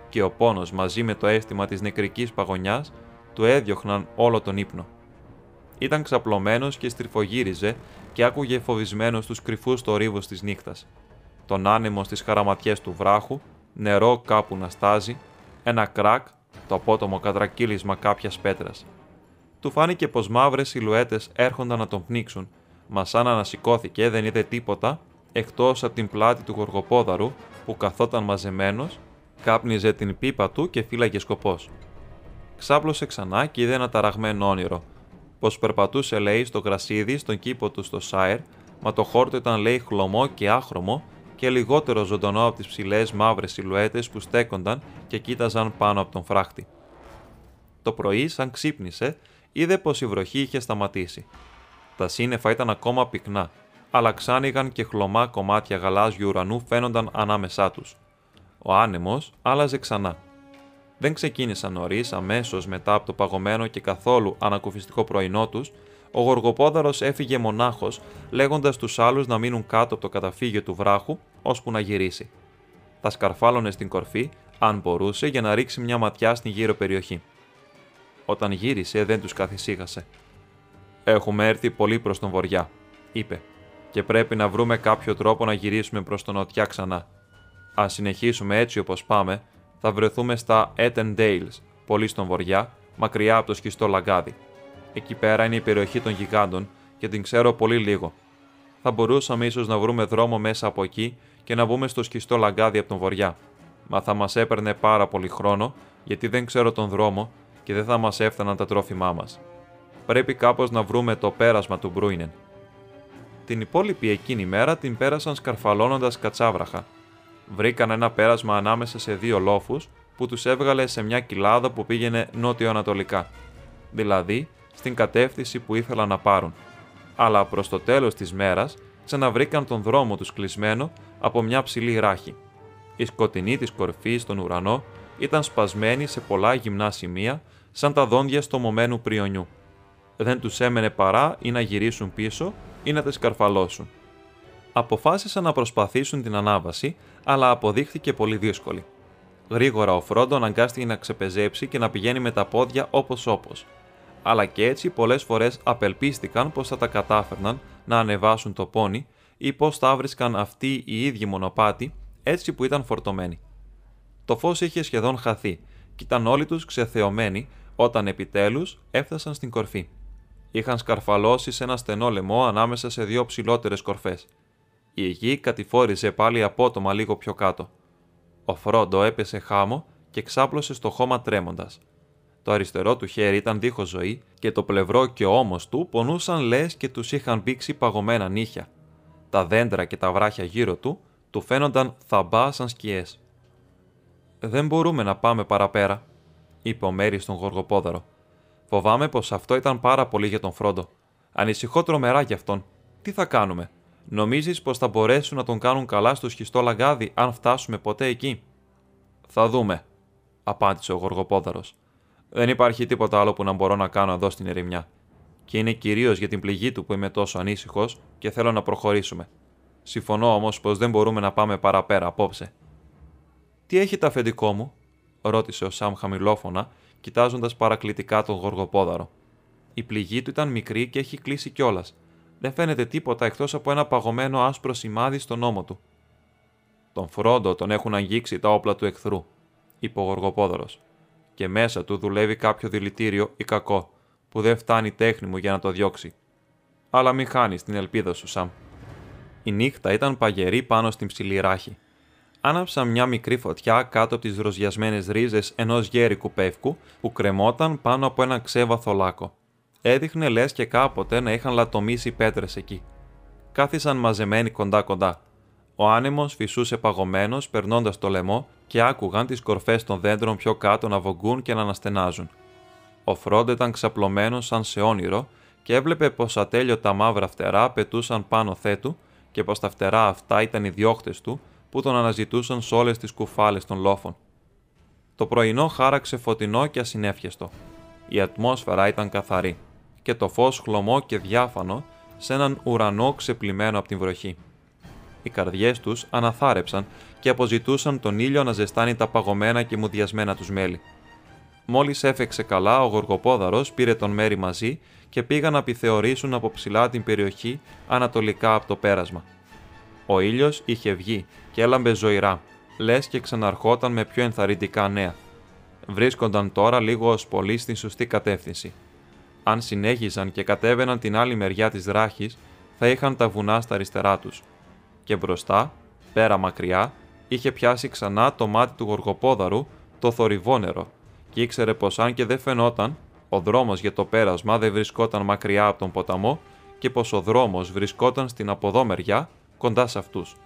και ο πόνος μαζί με το αίσθημα της νεκρικής παγωνιάς του έδιωχναν όλο τον ύπνο. Ήταν ξαπλωμένος και στριφογύριζε και άκουγε φοβισμένος τους κρυφούς τορύβους της νύχτας. Τον άνεμο στις χαραματιές του βράχου, νερό κάπου να στάζει, ένα κράκ, το απότομο κατρακύλισμα κάποιας πέτρας. Του φάνηκε πως μαύρες σιλουέτες έρχονταν να τον πνίξουν, μα σαν ανασηκώθηκε δεν είδε τίποτα εκτός από την πλάτη του γοργοπόδαρου που καθόταν μαζεμένος, κάπνιζε την πίπα του και φύλαγε σκοπός. Ξάπλωσε ξανά και είδε ένα ταραγμένο όνειρο, πως περπατούσε, λέει, στο γρασίδι στον κήπο του στο Σάιρ, μα το χόρτο ήταν, λέει, χλωμό και άχρωμο και λιγότερο ζωντανό από τις ψηλές μαύρες σιλουέτες που στέκονταν και κοίταζαν πάνω από τον φράχτη. Το πρωί, σαν ξύπνησε, είδε πως η βροχή είχε σταματήσει. Τα σύννεφα ήταν ακόμα πυκνά, αλλά ξάνοιγαν και χλωμά κομμάτια γαλάζιου ουρανού φαίνονταν ανάμεσά τους. Ο άνεμος άλλαζε ξανά δεν ξεκίνησαν νωρίς, αμέσως μετά από το παγωμένο και καθόλου ανακουφιστικό πρωινό τους, ο Γοργοπόδαρος έφυγε μονάχος, λέγοντας τους άλλους να μείνουν κάτω από το καταφύγιο του βράχου, ώσπου να γυρίσει. Τα σκαρφάλωνε στην κορφή, αν μπορούσε, για να ρίξει μια ματιά στην γύρω περιοχή. Όταν γύρισε, δεν τους καθησύχασε. Έχουμε έρθει πολύ προς τον βοριά, είπε, και πρέπει να βρούμε κάποιο τρόπο να γυρίσουμε προς τον νοτιά ξανά. Αν συνεχίσουμε έτσι όπως πάμε, θα βρεθούμε στα Etten Dales, πολύ στον βοριά, μακριά από το σκιστό λαγκάδι. Εκεί πέρα είναι η περιοχή των γιγάντων και την ξέρω πολύ λίγο. Θα μπορούσαμε ίσως να βρούμε δρόμο μέσα από εκεί και να βγούμε στο σκιστό λαγκάδι από τον βοριά. Μα θα μας έπαιρνε πάρα πολύ χρόνο, γιατί δεν ξέρω τον δρόμο και δεν θα μας έφταναν τα τρόφιμά μας. Πρέπει κάπως να βρούμε το πέρασμα του Μπρούινεν. Την υπόλοιπη εκείνη μέρα την πέρασαν σκαρφαλώνοντας κατσάβραχα, βρήκαν ένα πέρασμα ανάμεσα σε δύο λόφους που τους έβγαλε σε μια κοιλάδα που πήγαινε νότιο-ανατολικά, δηλαδή στην κατεύθυνση που ήθελαν να πάρουν. Αλλά προς το τέλος της μέρας ξαναβρήκαν τον δρόμο τους κλεισμένο από μια ψηλή ράχη. Η σκοτεινή της κορφής στον ουρανό ήταν σπασμένη σε πολλά γυμνά σημεία, σαν τα δόντια στο μωμένου πριονιού. Δεν τους έμενε παρά ή να γυρίσουν πίσω ή να τα σκαρφαλώσουν αποφάσισαν να προσπαθήσουν την ανάβαση, αλλά αποδείχθηκε πολύ δύσκολη. Γρήγορα ο Φρόντο αναγκάστηκε να ξεπεζέψει και να πηγαίνει με τα πόδια όπως όπως. Αλλά και έτσι πολλές φορές απελπίστηκαν πως θα τα κατάφερναν να ανεβάσουν το πόνι ή πως θα βρίσκαν αυτοί οι ίδιοι μονοπάτι έτσι που ήταν φορτωμένοι. Το φως είχε σχεδόν χαθεί και ήταν όλοι τους ξεθεωμένοι όταν επιτέλους έφτασαν στην κορφή. Είχαν σκαρφαλώσει σε ένα στενό λαιμό ανάμεσα σε δύο ψηλότερες κορφές. Η γη κατηφόρησε πάλι απότομα λίγο πιο κάτω. Ο Φρόντο έπεσε χάμο και ξάπλωσε στο χώμα τρέμοντας. Το αριστερό του χέρι ήταν δίχως ζωή και το πλευρό και ο ώμος του πονούσαν λες και τους είχαν μπήξει παγωμένα νύχια. Τα δέντρα και τα βράχια γύρω του του φαίνονταν θαμπά σαν σκιές. Δεν μπορούμε να πάμε παραπέρα, είπε ο Μέρι στον Γοργοπόδαρο. Φοβάμαι πως αυτό ήταν πάρα πολύ για τον Φρόντο. Ανησυχώ τρομερά γι' αυτόν. Τι θα κάνουμε, Νομίζεις πως θα μπορέσουν να τον κάνουν καλά στο σχιστό λαγκάδι αν φτάσουμε ποτέ εκεί; Θα δούμε, απάντησε ο Γοργοπόδαρος. Δεν υπάρχει τίποτα άλλο που να μπορώ να κάνω εδώ στην ερημιά. Και είναι κυρίως για την πληγή του που είμαι τόσο ανήσυχος και θέλω να προχωρήσουμε. Συμφωνώ όμως πως δεν μπορούμε να πάμε παραπέρα απόψε. Τι έχει τα αφεντικό μου, ρώτησε ο Σαμ χαμηλόφωνα, κοιτάζοντας παρακλητικά τον Γοργοπόδαρο. Η πληγή του ήταν μικρή και έχει κλείσει κιόλας, δεν φαίνεται τίποτα εκτός από ένα παγωμένο άσπρο σημάδι στον ώμο του. Τον Φρόντο τον έχουν αγγίξει τα όπλα του εχθρού, είπε ο Γοργοπόδωρος, και μέσα του δουλεύει κάποιο δηλητήριο ή κακό, που δεν φτάνει τέχνη μου για να το διώξει. Αλλά μην χάνεις την ελπίδα σου, Σαμ. Η νύχτα ήταν παγερή πάνω στην ψηλή ράχη. Άναψαν μια μικρή φωτιά κάτω από τις δροσιασμένε ρίζες ενός γέρικου πεύκου που κρεμόταν πάνω από ένα ξέβαθο λάκκο έδειχνε λες και κάποτε να είχαν λατομήσει πέτρες εκεί. Κάθισαν μαζεμένοι κοντά-κοντά. Ο άνεμος φυσούσε παγωμένος, περνώντας το λαιμό και άκουγαν τις κορφές των δέντρων πιο κάτω να βογκούν και να αναστενάζουν. Ο Φρόντ ήταν ξαπλωμένος σαν σε όνειρο και έβλεπε πως ατέλειωτα μαύρα φτερά πετούσαν πάνω θέτου και πως τα φτερά αυτά ήταν οι διώχτες του που τον αναζητούσαν σε όλες τις κουφάλες των λόφων. Το πρωινό χάραξε φωτεινό και ασυνέφιεστο. Η ατμόσφαιρα ήταν καθαρή και το φως χλωμό και διάφανο σε έναν ουρανό ξεπλημένο από την βροχή. Οι καρδιές τους αναθάρεψαν και αποζητούσαν τον ήλιο να ζεστάνει τα παγωμένα και μουδιασμένα τους μέλη. Μόλις έφεξε καλά, ο Γοργοπόδαρος πήρε τον Μέρη μαζί και πήγαν να επιθεωρήσουν από ψηλά την περιοχή ανατολικά από το πέρασμα. Ο ήλιος είχε βγει και έλαμπε ζωηρά, λες και ξαναρχόταν με πιο ενθαρρυντικά νέα. Βρίσκονταν τώρα λίγο ως πολύ στην σωστή κατεύθυνση. Αν συνέχιζαν και κατέβαιναν την άλλη μεριά της δράχη, θα είχαν τα βουνά στα αριστερά τους. Και μπροστά, πέρα μακριά, είχε πιάσει ξανά το μάτι του γοργοπόδαρου το θορυβόνερο και ήξερε πως αν και δεν φαινόταν, ο δρόμος για το πέρασμα δεν βρισκόταν μακριά από τον ποταμό και πως ο δρόμος βρισκόταν στην αποδόμεριά κοντά σε αυτούς.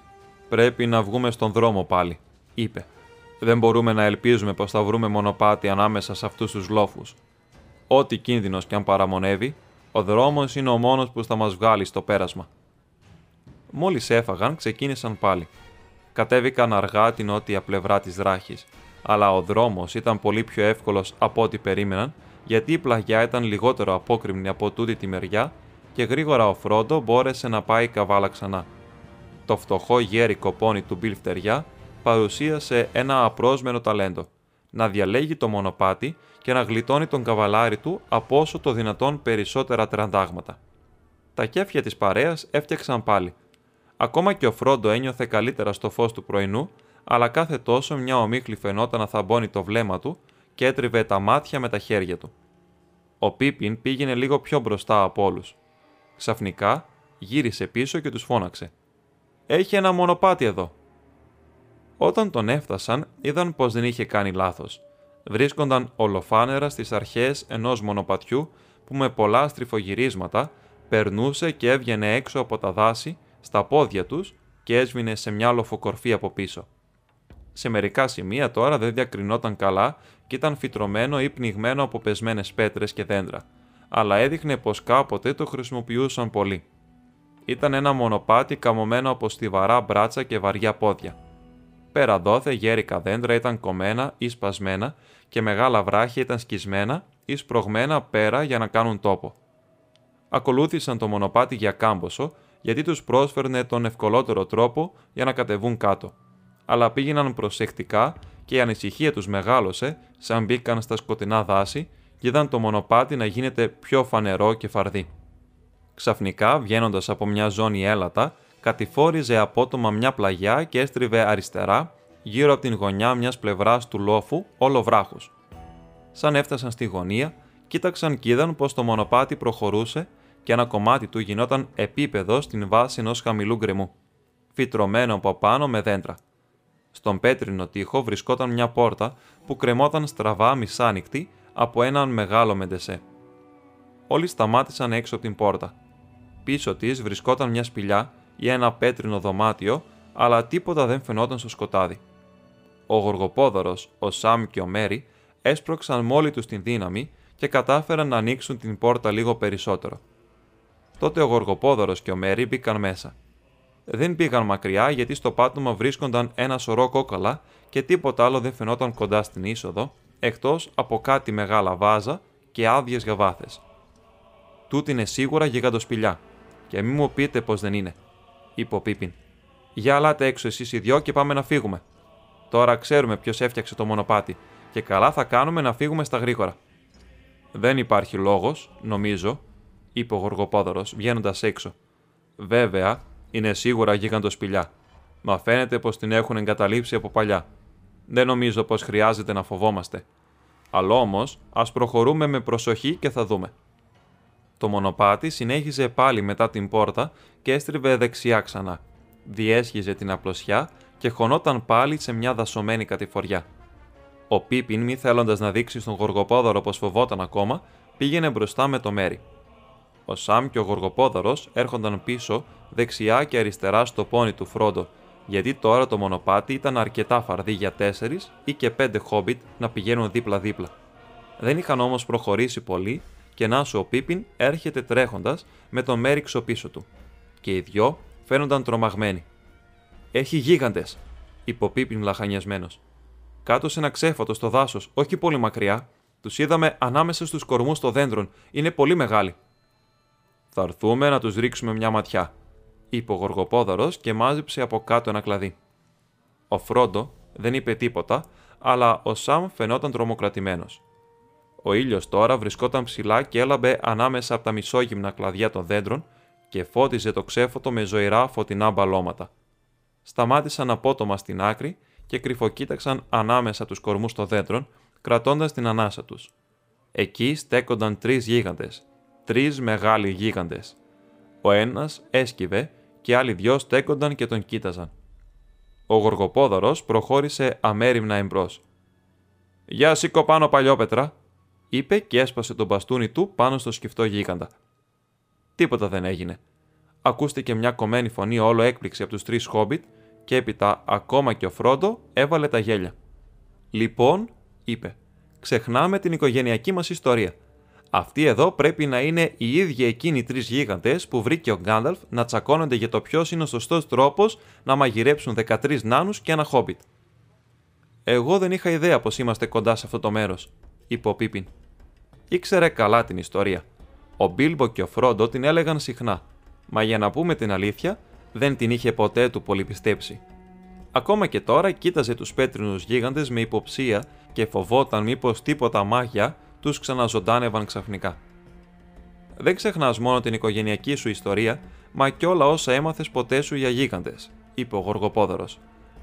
Πρέπει να βγούμε στον δρόμο πάλι, είπε. Δεν μπορούμε να ελπίζουμε πως θα βρούμε μονοπάτι ανάμεσα σε αυτούς τους λόφους. Ό,τι κίνδυνος κι αν παραμονεύει, ο δρόμος είναι ο μόνος που θα μας βγάλει στο πέρασμα. Μόλις έφαγαν, ξεκίνησαν πάλι. Κατέβηκαν αργά την νότια πλευρά της δράχη, αλλά ο δρόμος ήταν πολύ πιο εύκολος από ό,τι περίμεναν, γιατί η πλαγιά ήταν λιγότερο απόκρημνη από τούτη τη μεριά και γρήγορα ο Φρόντο μπόρεσε να πάει καβάλα ξανά. Το φτωχό γέρικο πόνι του Μπιλ Φτεριά παρουσίασε ένα απρόσμενο ταλέντο. Να διαλέγει το μονοπάτι και να γλιτώνει τον καβαλάρι του από όσο το δυνατόν περισσότερα τραντάγματα. Τα κέφια της παρέας έφτιαξαν πάλι. Ακόμα και ο Φρόντο ένιωθε καλύτερα στο φως του πρωινού, αλλά κάθε τόσο μια ομίχλη φαινόταν να θαμπώνει το βλέμμα του και έτριβε τα μάτια με τα χέρια του. Ο Πίπιν πήγαινε λίγο πιο μπροστά από όλους. Ξαφνικά γύρισε πίσω και τους φώναξε. «Έχει ένα μονοπάτι εδώ». Όταν τον έφτασαν, είδαν πως δεν είχε κάνει λάθος βρίσκονταν ολοφάνερα στις αρχές ενός μονοπατιού που με πολλά στριφογυρίσματα περνούσε και έβγαινε έξω από τα δάση στα πόδια τους και έσβηνε σε μια λοφοκορφή από πίσω. Σε μερικά σημεία τώρα δεν διακρινόταν καλά και ήταν φυτρωμένο ή πνιγμένο από πεσμένες πέτρες και δέντρα, αλλά έδειχνε πως κάποτε το χρησιμοποιούσαν πολύ. Ήταν ένα μονοπάτι καμωμένο από στιβαρά μπράτσα και βαριά πόδια. Πέρα δόθε γέρικα δέντρα ήταν κομμένα ή σπασμένα και μεγάλα βράχια ήταν σκισμένα ή σπρωγμένα πέρα για να κάνουν τόπο. Ακολούθησαν το μονοπάτι για κάμποσο γιατί τους πρόσφερνε τον ευκολότερο τρόπο για να κατεβούν κάτω. Αλλά πήγαιναν προσεκτικά και η ανησυχία τους μεγάλωσε σαν μπήκαν στα σκοτεινά δάση και είδαν το μονοπάτι να γίνεται πιο φανερό και φαρδί. Ξαφνικά, βγαίνοντας από μια ζώνη έλατα, κατηφόριζε απότομα μια πλαγιά και έστριβε αριστερά γύρω από την γωνιά μιας πλευράς του λόφου όλο βράχος. Σαν έφτασαν στη γωνία, κοίταξαν και είδαν πως το μονοπάτι προχωρούσε και ένα κομμάτι του γινόταν επίπεδο στην βάση ενός χαμηλού γκρεμού, φυτρωμένο από πάνω με δέντρα. Στον πέτρινο τοίχο βρισκόταν μια πόρτα που κρεμόταν στραβά μισάνοιχτη από έναν μεγάλο μεντεσέ. Όλοι σταμάτησαν έξω από την πόρτα. Πίσω της βρισκόταν μια σπηλιά ή ένα πέτρινο δωμάτιο, αλλά τίποτα δεν φαινόταν στο σκοτάδι. Ο Γοργοπόδωρος, ο Σάμ και ο Μέρι έσπρωξαν μόλι τους την δύναμη και κατάφεραν να ανοίξουν την πόρτα λίγο περισσότερο. Τότε ο Γοργοπόδωρος και ο Μέρι μπήκαν μέσα. Δεν πήγαν μακριά γιατί στο πάτωμα βρίσκονταν ένα σωρό κόκαλα και τίποτα άλλο δεν φαινόταν κοντά στην είσοδο, εκτός από κάτι μεγάλα βάζα και άδειες γαβάθε. Τούτη είναι σίγουρα γιγαντοσπηλιά, και μην μου πείτε πως δεν είναι, είπε ο Πίπιν. Για αλάτε έξω εσείς οι δυο και πάμε να φύγουμε. Τώρα ξέρουμε ποιος έφτιαξε το μονοπάτι και καλά θα κάνουμε να φύγουμε στα γρήγορα. Δεν υπάρχει λόγος, νομίζω, είπε ο Γοργοπόδωρο βγαίνοντας έξω. Βέβαια, είναι σίγουρα γίγαντος σπηλιά. Μα φαίνεται πως την έχουν εγκαταλείψει από παλιά. Δεν νομίζω πως χρειάζεται να φοβόμαστε. Αλλά όμως, ας προχωρούμε με προσοχή και θα δούμε. Το μονοπάτι συνέχιζε πάλι μετά την πόρτα και έστριβε δεξιά ξανά. Διέσχιζε την απλωσιά και χωνόταν πάλι σε μια δασωμένη κατηφοριά. Ο Πίπιν, μη θέλοντας να δείξει στον Γοργοπόδωρο πως φοβόταν ακόμα, πήγαινε μπροστά με το μέρι. Ο Σαμ και ο Γοργοπόδωρος έρχονταν πίσω, δεξιά και αριστερά στο πόνι του Φρόντο, γιατί τώρα το μονοπάτι ήταν αρκετά φαρδί για τέσσερις ή και πέντε χόμπιτ να πηγαίνουν δίπλα-δίπλα. Δεν είχαν όμως προχωρήσει πολύ και να σου ο Πίπιν έρχεται τρέχοντας με τον Μέριξο πίσω του. Και οι δυο φαίνονταν τρομαγμένοι. Έχει γίγαντες, είπε ο Πίπιν λαχανιασμένος. Κάτω σε ένα ξέφατο στο δάσος, όχι πολύ μακριά, τους είδαμε ανάμεσα στους κορμούς των δέντρων. Είναι πολύ μεγάλοι. Θα έρθουμε να τους ρίξουμε μια ματιά. είπε ο Γοργοπόδαρο και μάζεψε από κάτω ένα κλαδί. Ο Φρόντο δεν είπε τίποτα, αλλά ο Σαμ φαινόταν τρομοκρατημένος. Ο ήλιος τώρα βρισκόταν ψηλά και έλαμπε ανάμεσα από τα μισόγυμνα κλαδιά των δέντρων και φώτιζε το ξέφωτο με ζωηρά φωτεινά μπαλώματα. Σταμάτησαν απότομα στην άκρη και κρυφοκοίταξαν ανάμεσα τους κορμούς των δέντρων, κρατώντας την ανάσα τους. Εκεί στέκονταν τρεις γίγαντες, τρεις μεγάλοι γίγαντες. Ο ένας έσκυβε και άλλοι δυο στέκονταν και τον κοίταζαν. Ο Γοργοπόδωρος προχώρησε αμέριμνα εμπρός. «Γεια σήκω πάνω παλιόπετρα», είπε και έσπασε τον μπαστούνι του πάνω στο σκυφτό γίγαντα. Τίποτα δεν έγινε. Ακούστηκε μια κομμένη φωνή όλο έκπληξη από τους τρεις χόμπιτ και έπειτα ακόμα και ο Φρόντο έβαλε τα γέλια. «Λοιπόν», είπε, «ξεχνάμε την οικογενειακή μας ιστορία. Αυτοί εδώ πρέπει να είναι οι ίδιοι εκείνοι τρεις γίγαντες που βρήκε ο Γκάνταλφ να τσακώνονται για το ποιος είναι ο σωστός τρόπος να μαγειρέψουν 13 νάνους και ένα χόμπιτ. Εγώ δεν είχα ιδέα πως είμαστε κοντά σε αυτό το μέρος, είπε ο Πίπιν. Ήξερε καλά την ιστορία. Ο Μπίλμπο και ο Φρόντο την έλεγαν συχνά, μα για να πούμε την αλήθεια, δεν την είχε ποτέ του πολυπιστέψει. Ακόμα και τώρα κοίταζε τους πέτρινους γίγαντες με υποψία και φοβόταν μήπως τίποτα μάγια τους ξαναζωντάνευαν ξαφνικά. Δεν ξεχνάς μόνο την οικογενειακή σου ιστορία, μα και όλα όσα έμαθες ποτέ σου για γίγαντες, είπε ο Γοργοπόδωρος.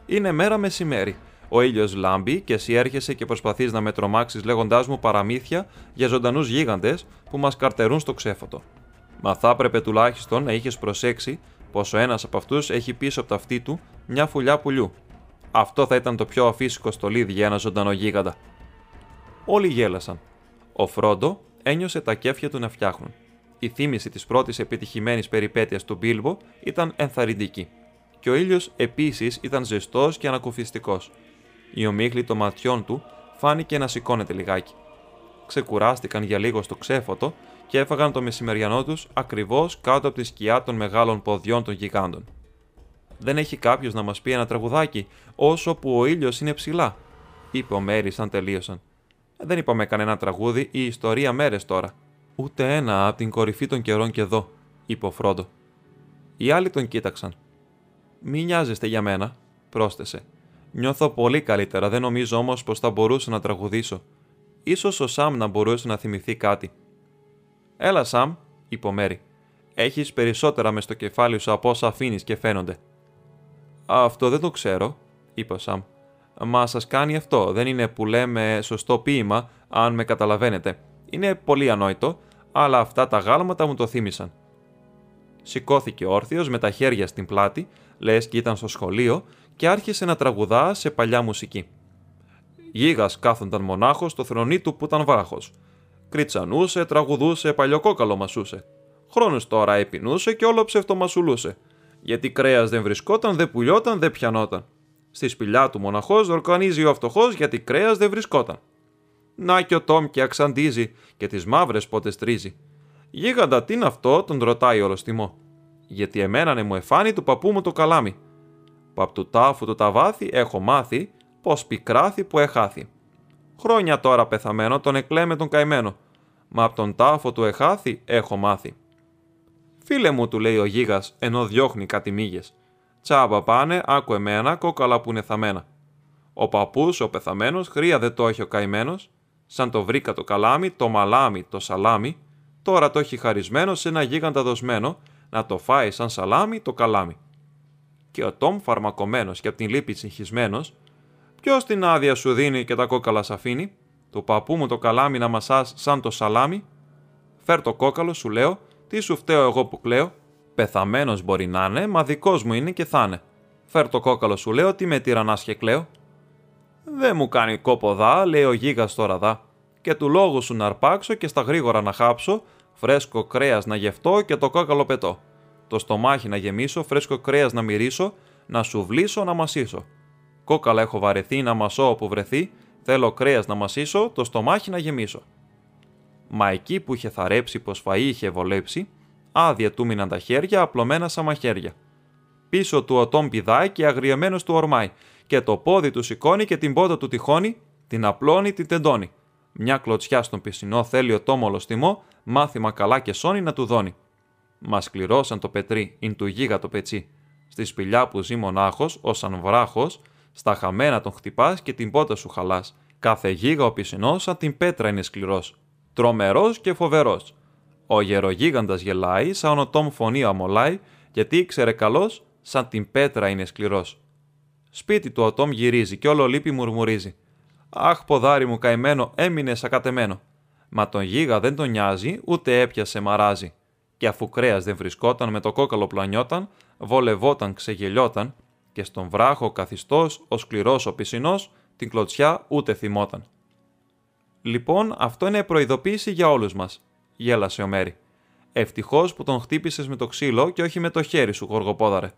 Είναι μέρα μεσημέρι. Ο ήλιος λάμπει και εσύ έρχεσαι και προσπαθείς να με τρομάξεις λέγοντάς μου παραμύθια για ζωντανούς γίγαντες που μας καρτερούν στο ξέφωτο. Μα θα έπρεπε τουλάχιστον να είχες προσέξει πως ο ένας από αυτούς έχει πίσω από τα αυτή του μια φουλιά πουλιού. Αυτό θα ήταν το πιο αφύσικο στολίδι για ένα ζωντανό γίγαντα. Όλοι γέλασαν. Ο Φρόντο ένιωσε τα κέφια του να φτιάχνουν. Η θύμηση της πρώτης επιτυχημένης περιπέτειας του Μπίλμπο ήταν ενθαρρυντική. Και ο ήλιος επίσης ήταν ζεστός και ανακουφιστικός. Η ομίχλη των ματιών του φάνηκε να σηκώνεται λιγάκι. Ξεκουράστηκαν για λίγο στο ξέφωτο και έφαγαν το μεσημεριανό τους ακριβώς κάτω από τη σκιά των μεγάλων ποδιών των γιγάντων. Δεν έχει κάποιος να μας πει ένα τραγουδάκι, όσο που ο ήλιος είναι ψηλά, είπε ο Μέρι σαν τελείωσαν. Δεν είπαμε κανένα τραγούδι ή ιστορία μέρες τώρα. Ούτε ένα από την κορυφή των καιρών και εδώ, είπε ο Φρόντο. Οι άλλοι τον κοίταξαν. Μη νοιάζεστε για μένα, πρόσθεσε. Νιώθω πολύ καλύτερα, δεν νομίζω όμως πως θα μπορούσα να τραγουδήσω. σω ο Σαμ να μπορούσε να θυμηθεί κάτι. Έλα, Σαμ, είπε ο Μέρι. Έχεις περισσότερα μες στο κεφάλι σου από όσα αφήνεις και φαίνονται. Αυτό δεν το ξέρω, είπε ο Σαμ. Μα σας κάνει αυτό. Δεν είναι που λέμε σωστό ποίημα, αν με καταλαβαίνετε. Είναι πολύ ανόητο, αλλά αυτά τα γάλματα μου το θύμισαν. Σηκώθηκε όρθιος με τα χέρια στην πλάτη, λες και ήταν στο σχολείο, και άρχισε να τραγουδά σε παλιά μουσική. Γίγας κάθονταν μονάχος στο θρονί του που ήταν βράχος. Κριτσανούσε, τραγουδούσε, παλιοκόκαλο μασούσε. Χρόνους τώρα επινούσε και όλο ψευτομασουλούσε. Γιατί κρέας δεν βρισκόταν, δεν πουλιόταν, δεν πιανόταν. Στη σπηλιά του μοναχός ορκανίζει ο φτωχός γιατί κρέας δεν βρισκόταν. Να και ο Τόμ και αξαντίζει και τις μαύρες πότες στρίζει. Γίγαντα τι είναι αυτό, τον ρωτάει όλο τιμό. Γιατί εμένα ναι μου εφάνει του παππού μου το καλάμι. Που απ' του τάφου το ταβάθι έχω μάθει πως πικράθη που εχάθη. Χρόνια τώρα πεθαμένο τον εκλέμε τον καημένο. Μα απ' τον τάφο του εχάθη έχω μάθει. Φίλε μου, του λέει ο γίγας ενώ διώχνει κάτι μύγες. Τσάμπα πάνε, άκου εμένα, κόκαλα που είναι θαμμένα. Ο παππούς, ο πεθαμένος, χρία δεν το έχει ο καημένος, σαν το βρήκα το καλάμι, το μαλάμι, το σαλάμι, τώρα το έχει χαρισμένο σε ένα γίγαντα δοσμένο, να το φάει σαν σαλάμι το καλάμι. Και ο Τόμ φαρμακομένο και από την λύπη συγχυσμένος, ποιος την άδεια σου δίνει και τα κόκαλα σ' αφήνει, του παππού μου το καλάμι να μασάς σαν το σαλάμι, φέρ το κόκαλο, σου λέω, τι σου φταίω εγώ που κλαίω, Πεθαμένος μπορεί να είναι, μα δικός μου είναι και θα είναι. Φέρ το κόκαλο σου, λέω, τι με τυρανάς και κλαίω. Δεν μου κάνει κόπο δά, λέει ο γίγας τώρα δά. Και του λόγου σου να αρπάξω και στα γρήγορα να χάψω, φρέσκο κρέας να γευτώ και το κόκαλο πετώ. Το στομάχι να γεμίσω, φρέσκο κρέας να μυρίσω, να σου βλήσω να μασίσω. Κόκαλα έχω βαρεθεί να μασώ όπου βρεθεί, θέλω κρέας να μασίσω, το στομάχι να γεμίσω. Μα εκεί που είχε θαρέψει πως φαΐ είχε βολέψει, άδεια του μείναν τα χέρια απλωμένα σαν μαχαίρια. Πίσω του ο Τόμ πηδάει και αγριεμένος του ορμάει, και το πόδι του σηκώνει και την πότα του τυχώνει, την απλώνει, την τεντώνει. Μια κλωτσιά στον πισινό θέλει ο Τόμ ολοστιμό, μάθημα καλά και σώνει να του δώνει. Μα σκληρώσαν το πετρί, ειν του γίγα το πετσί. Στη σπηλιά που ζει μονάχος, ω σαν βράχος, στα χαμένα τον χτυπάς και την πότα σου χαλάς. Κάθε γίγα ο πισινός σαν την πέτρα είναι σκληρός. Τρομερός και φοβερός. Ο γερογίγαντας γελάει, σαν ο τόμ φωνή αμολάει, γιατί ήξερε καλώ, σαν την πέτρα είναι σκληρός. Σπίτι του ο Τόμ γυρίζει και όλο λύπη μουρμουρίζει. Αχ, ποδάρι μου καημένο, έμεινε ακατεμένο. Μα τον γίγα δεν τον νοιάζει, ούτε έπιασε μαράζει. Και αφού κρέας δεν βρισκόταν με το κόκαλο πλανιόταν, βολευόταν, ξεγελιόταν, και στον βράχο καθιστός, ο σκληρός ο πισινός, την κλωτσιά ούτε θυμόταν. Λοιπόν, αυτό είναι προειδοποίηση για όλους μας, γέλασε ο Μέρι. Ευτυχώς που τον χτύπησες με το ξύλο και όχι με το χέρι σου, γοργοπόδαρε.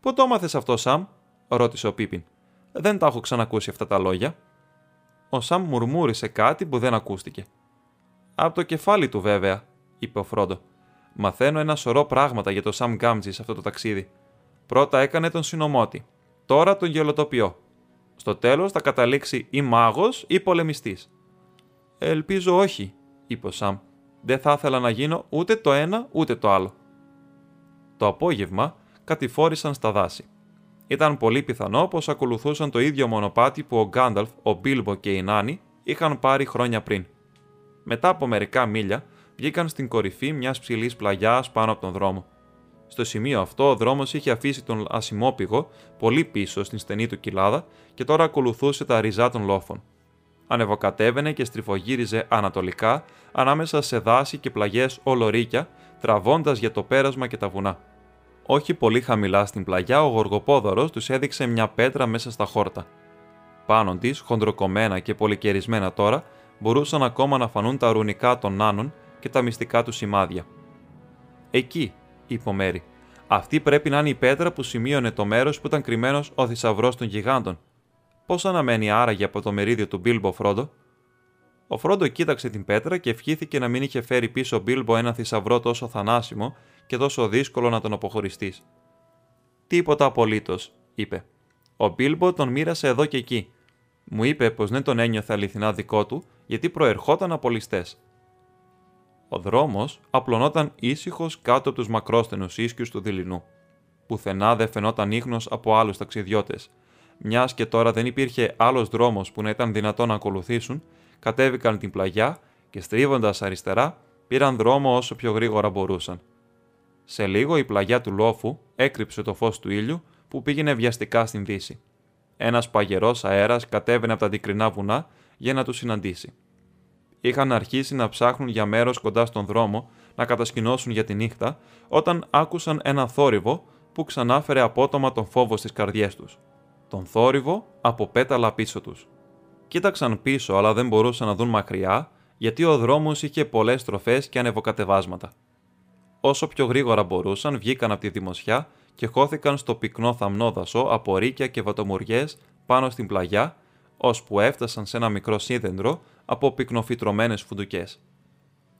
Πού το έμαθες αυτό, Σαμ, ρώτησε ο Πίπιν. Δεν τα έχω ξανακούσει αυτά τα λόγια. Ο Σαμ μουρμούρισε κάτι που δεν ακούστηκε. Από το κεφάλι του, βέβαια, είπε ο Φρόντο. Μαθαίνω ένα σωρό πράγματα για το Σαμ Γκάμτζι σε αυτό το ταξίδι. Πρώτα έκανε τον συνομότη. Τώρα τον γελοτοπιό. Στο τέλος θα καταλήξει ή μάγος ή πολεμιστής. Ελπίζω όχι, είπε ο Σαμ. Δεν θα ήθελα να γίνω ούτε το ένα ούτε το άλλο. Το απόγευμα κατηφόρησαν στα δάση. Ήταν πολύ πιθανό πως ακολουθούσαν το ίδιο μονοπάτι που ο Γκάνταλφ, ο Μπίλμπο και η Νάνη είχαν πάρει χρόνια πριν. Μετά από μερικά μίλια, βγήκαν στην κορυφή μιας ψηλής πλαγιάς πάνω από τον δρόμο. Στο σημείο αυτό, ο δρόμος είχε αφήσει τον ασημόπηγο πολύ πίσω στην στενή του κοιλάδα και τώρα ακολουθούσε τα ριζά των λόφων. Ανεβοκατέβαινε και στριφογύριζε ανατολικά ανάμεσα σε δάση και πλαγιές ολορίκια, τραβώντας για το πέρασμα και τα βουνά. Όχι πολύ χαμηλά στην πλαγιά, ο γοργοπόδωρος τους έδειξε μια πέτρα μέσα στα χόρτα. Πάνω της, χοντροκομμένα και πολυκαιρισμένα τώρα, μπορούσαν ακόμα να φανούν τα ρουνικά των νάνων και τα μυστικά του σημάδια. Εκεί, είπε ο Μέρι. Αυτή πρέπει να είναι η πέτρα που σημείωνε το μέρος που ήταν κρυμμένος ο θησαυρός των γιγάντων. Πώς αναμένει άραγε από το μερίδιο του Μπίλμπο Φρόντο. Ο Φρόντο κοίταξε την πέτρα και ευχήθηκε να μην είχε φέρει πίσω ο Μπίλμπο ένα θησαυρό τόσο θανάσιμο και τόσο δύσκολο να τον αποχωριστείς. Τίποτα απολύτως, είπε. Ο Μπίλμπο τον μοίρασε εδώ και εκεί. Μου είπε πως δεν τον ένιωθε αληθινά δικό του, γιατί προερχόταν από ληστές. Ο δρόμος απλωνόταν ήσυχος κάτω από τους μακρόστενους ίσκιους του δειλινού. Πουθενά δεν φαινόταν ίχνος από άλλους ταξιδιώτες. Μιας και τώρα δεν υπήρχε άλλος δρόμος που να ήταν δυνατό να ακολουθήσουν, κατέβηκαν την πλαγιά και στρίβοντας αριστερά πήραν δρόμο όσο πιο γρήγορα μπορούσαν. Σε λίγο η πλαγιά του λόφου έκρυψε το φως του ήλιου που πήγαινε βιαστικά στην δύση. Ένας παγερός αέρας κατέβαινε από τα αντικρινά βουνά για να τους συναντήσει. Είχαν αρχίσει να ψάχνουν για μέρος κοντά στον δρόμο να κατασκηνώσουν για τη νύχτα, όταν άκουσαν ένα θόρυβο που ξανάφερε απότομα τον φόβο στις καρδιές τους. Τον θόρυβο από πέταλα πίσω τους. Κοίταξαν πίσω, αλλά δεν μπορούσαν να δουν μακριά, γιατί ο δρόμος είχε πολλές στροφές και ανεβοκατεβάσματα. Όσο πιο γρήγορα μπορούσαν, βγήκαν από τη δημοσιά και χώθηκαν στο πυκνό θαμνόδασο από ρίκια και βατομουριές πάνω στην πλαγιά, ώσπου έφτασαν σε ένα μικρό σίδεντρο από πυκνοφυτρωμένες φουντουκές.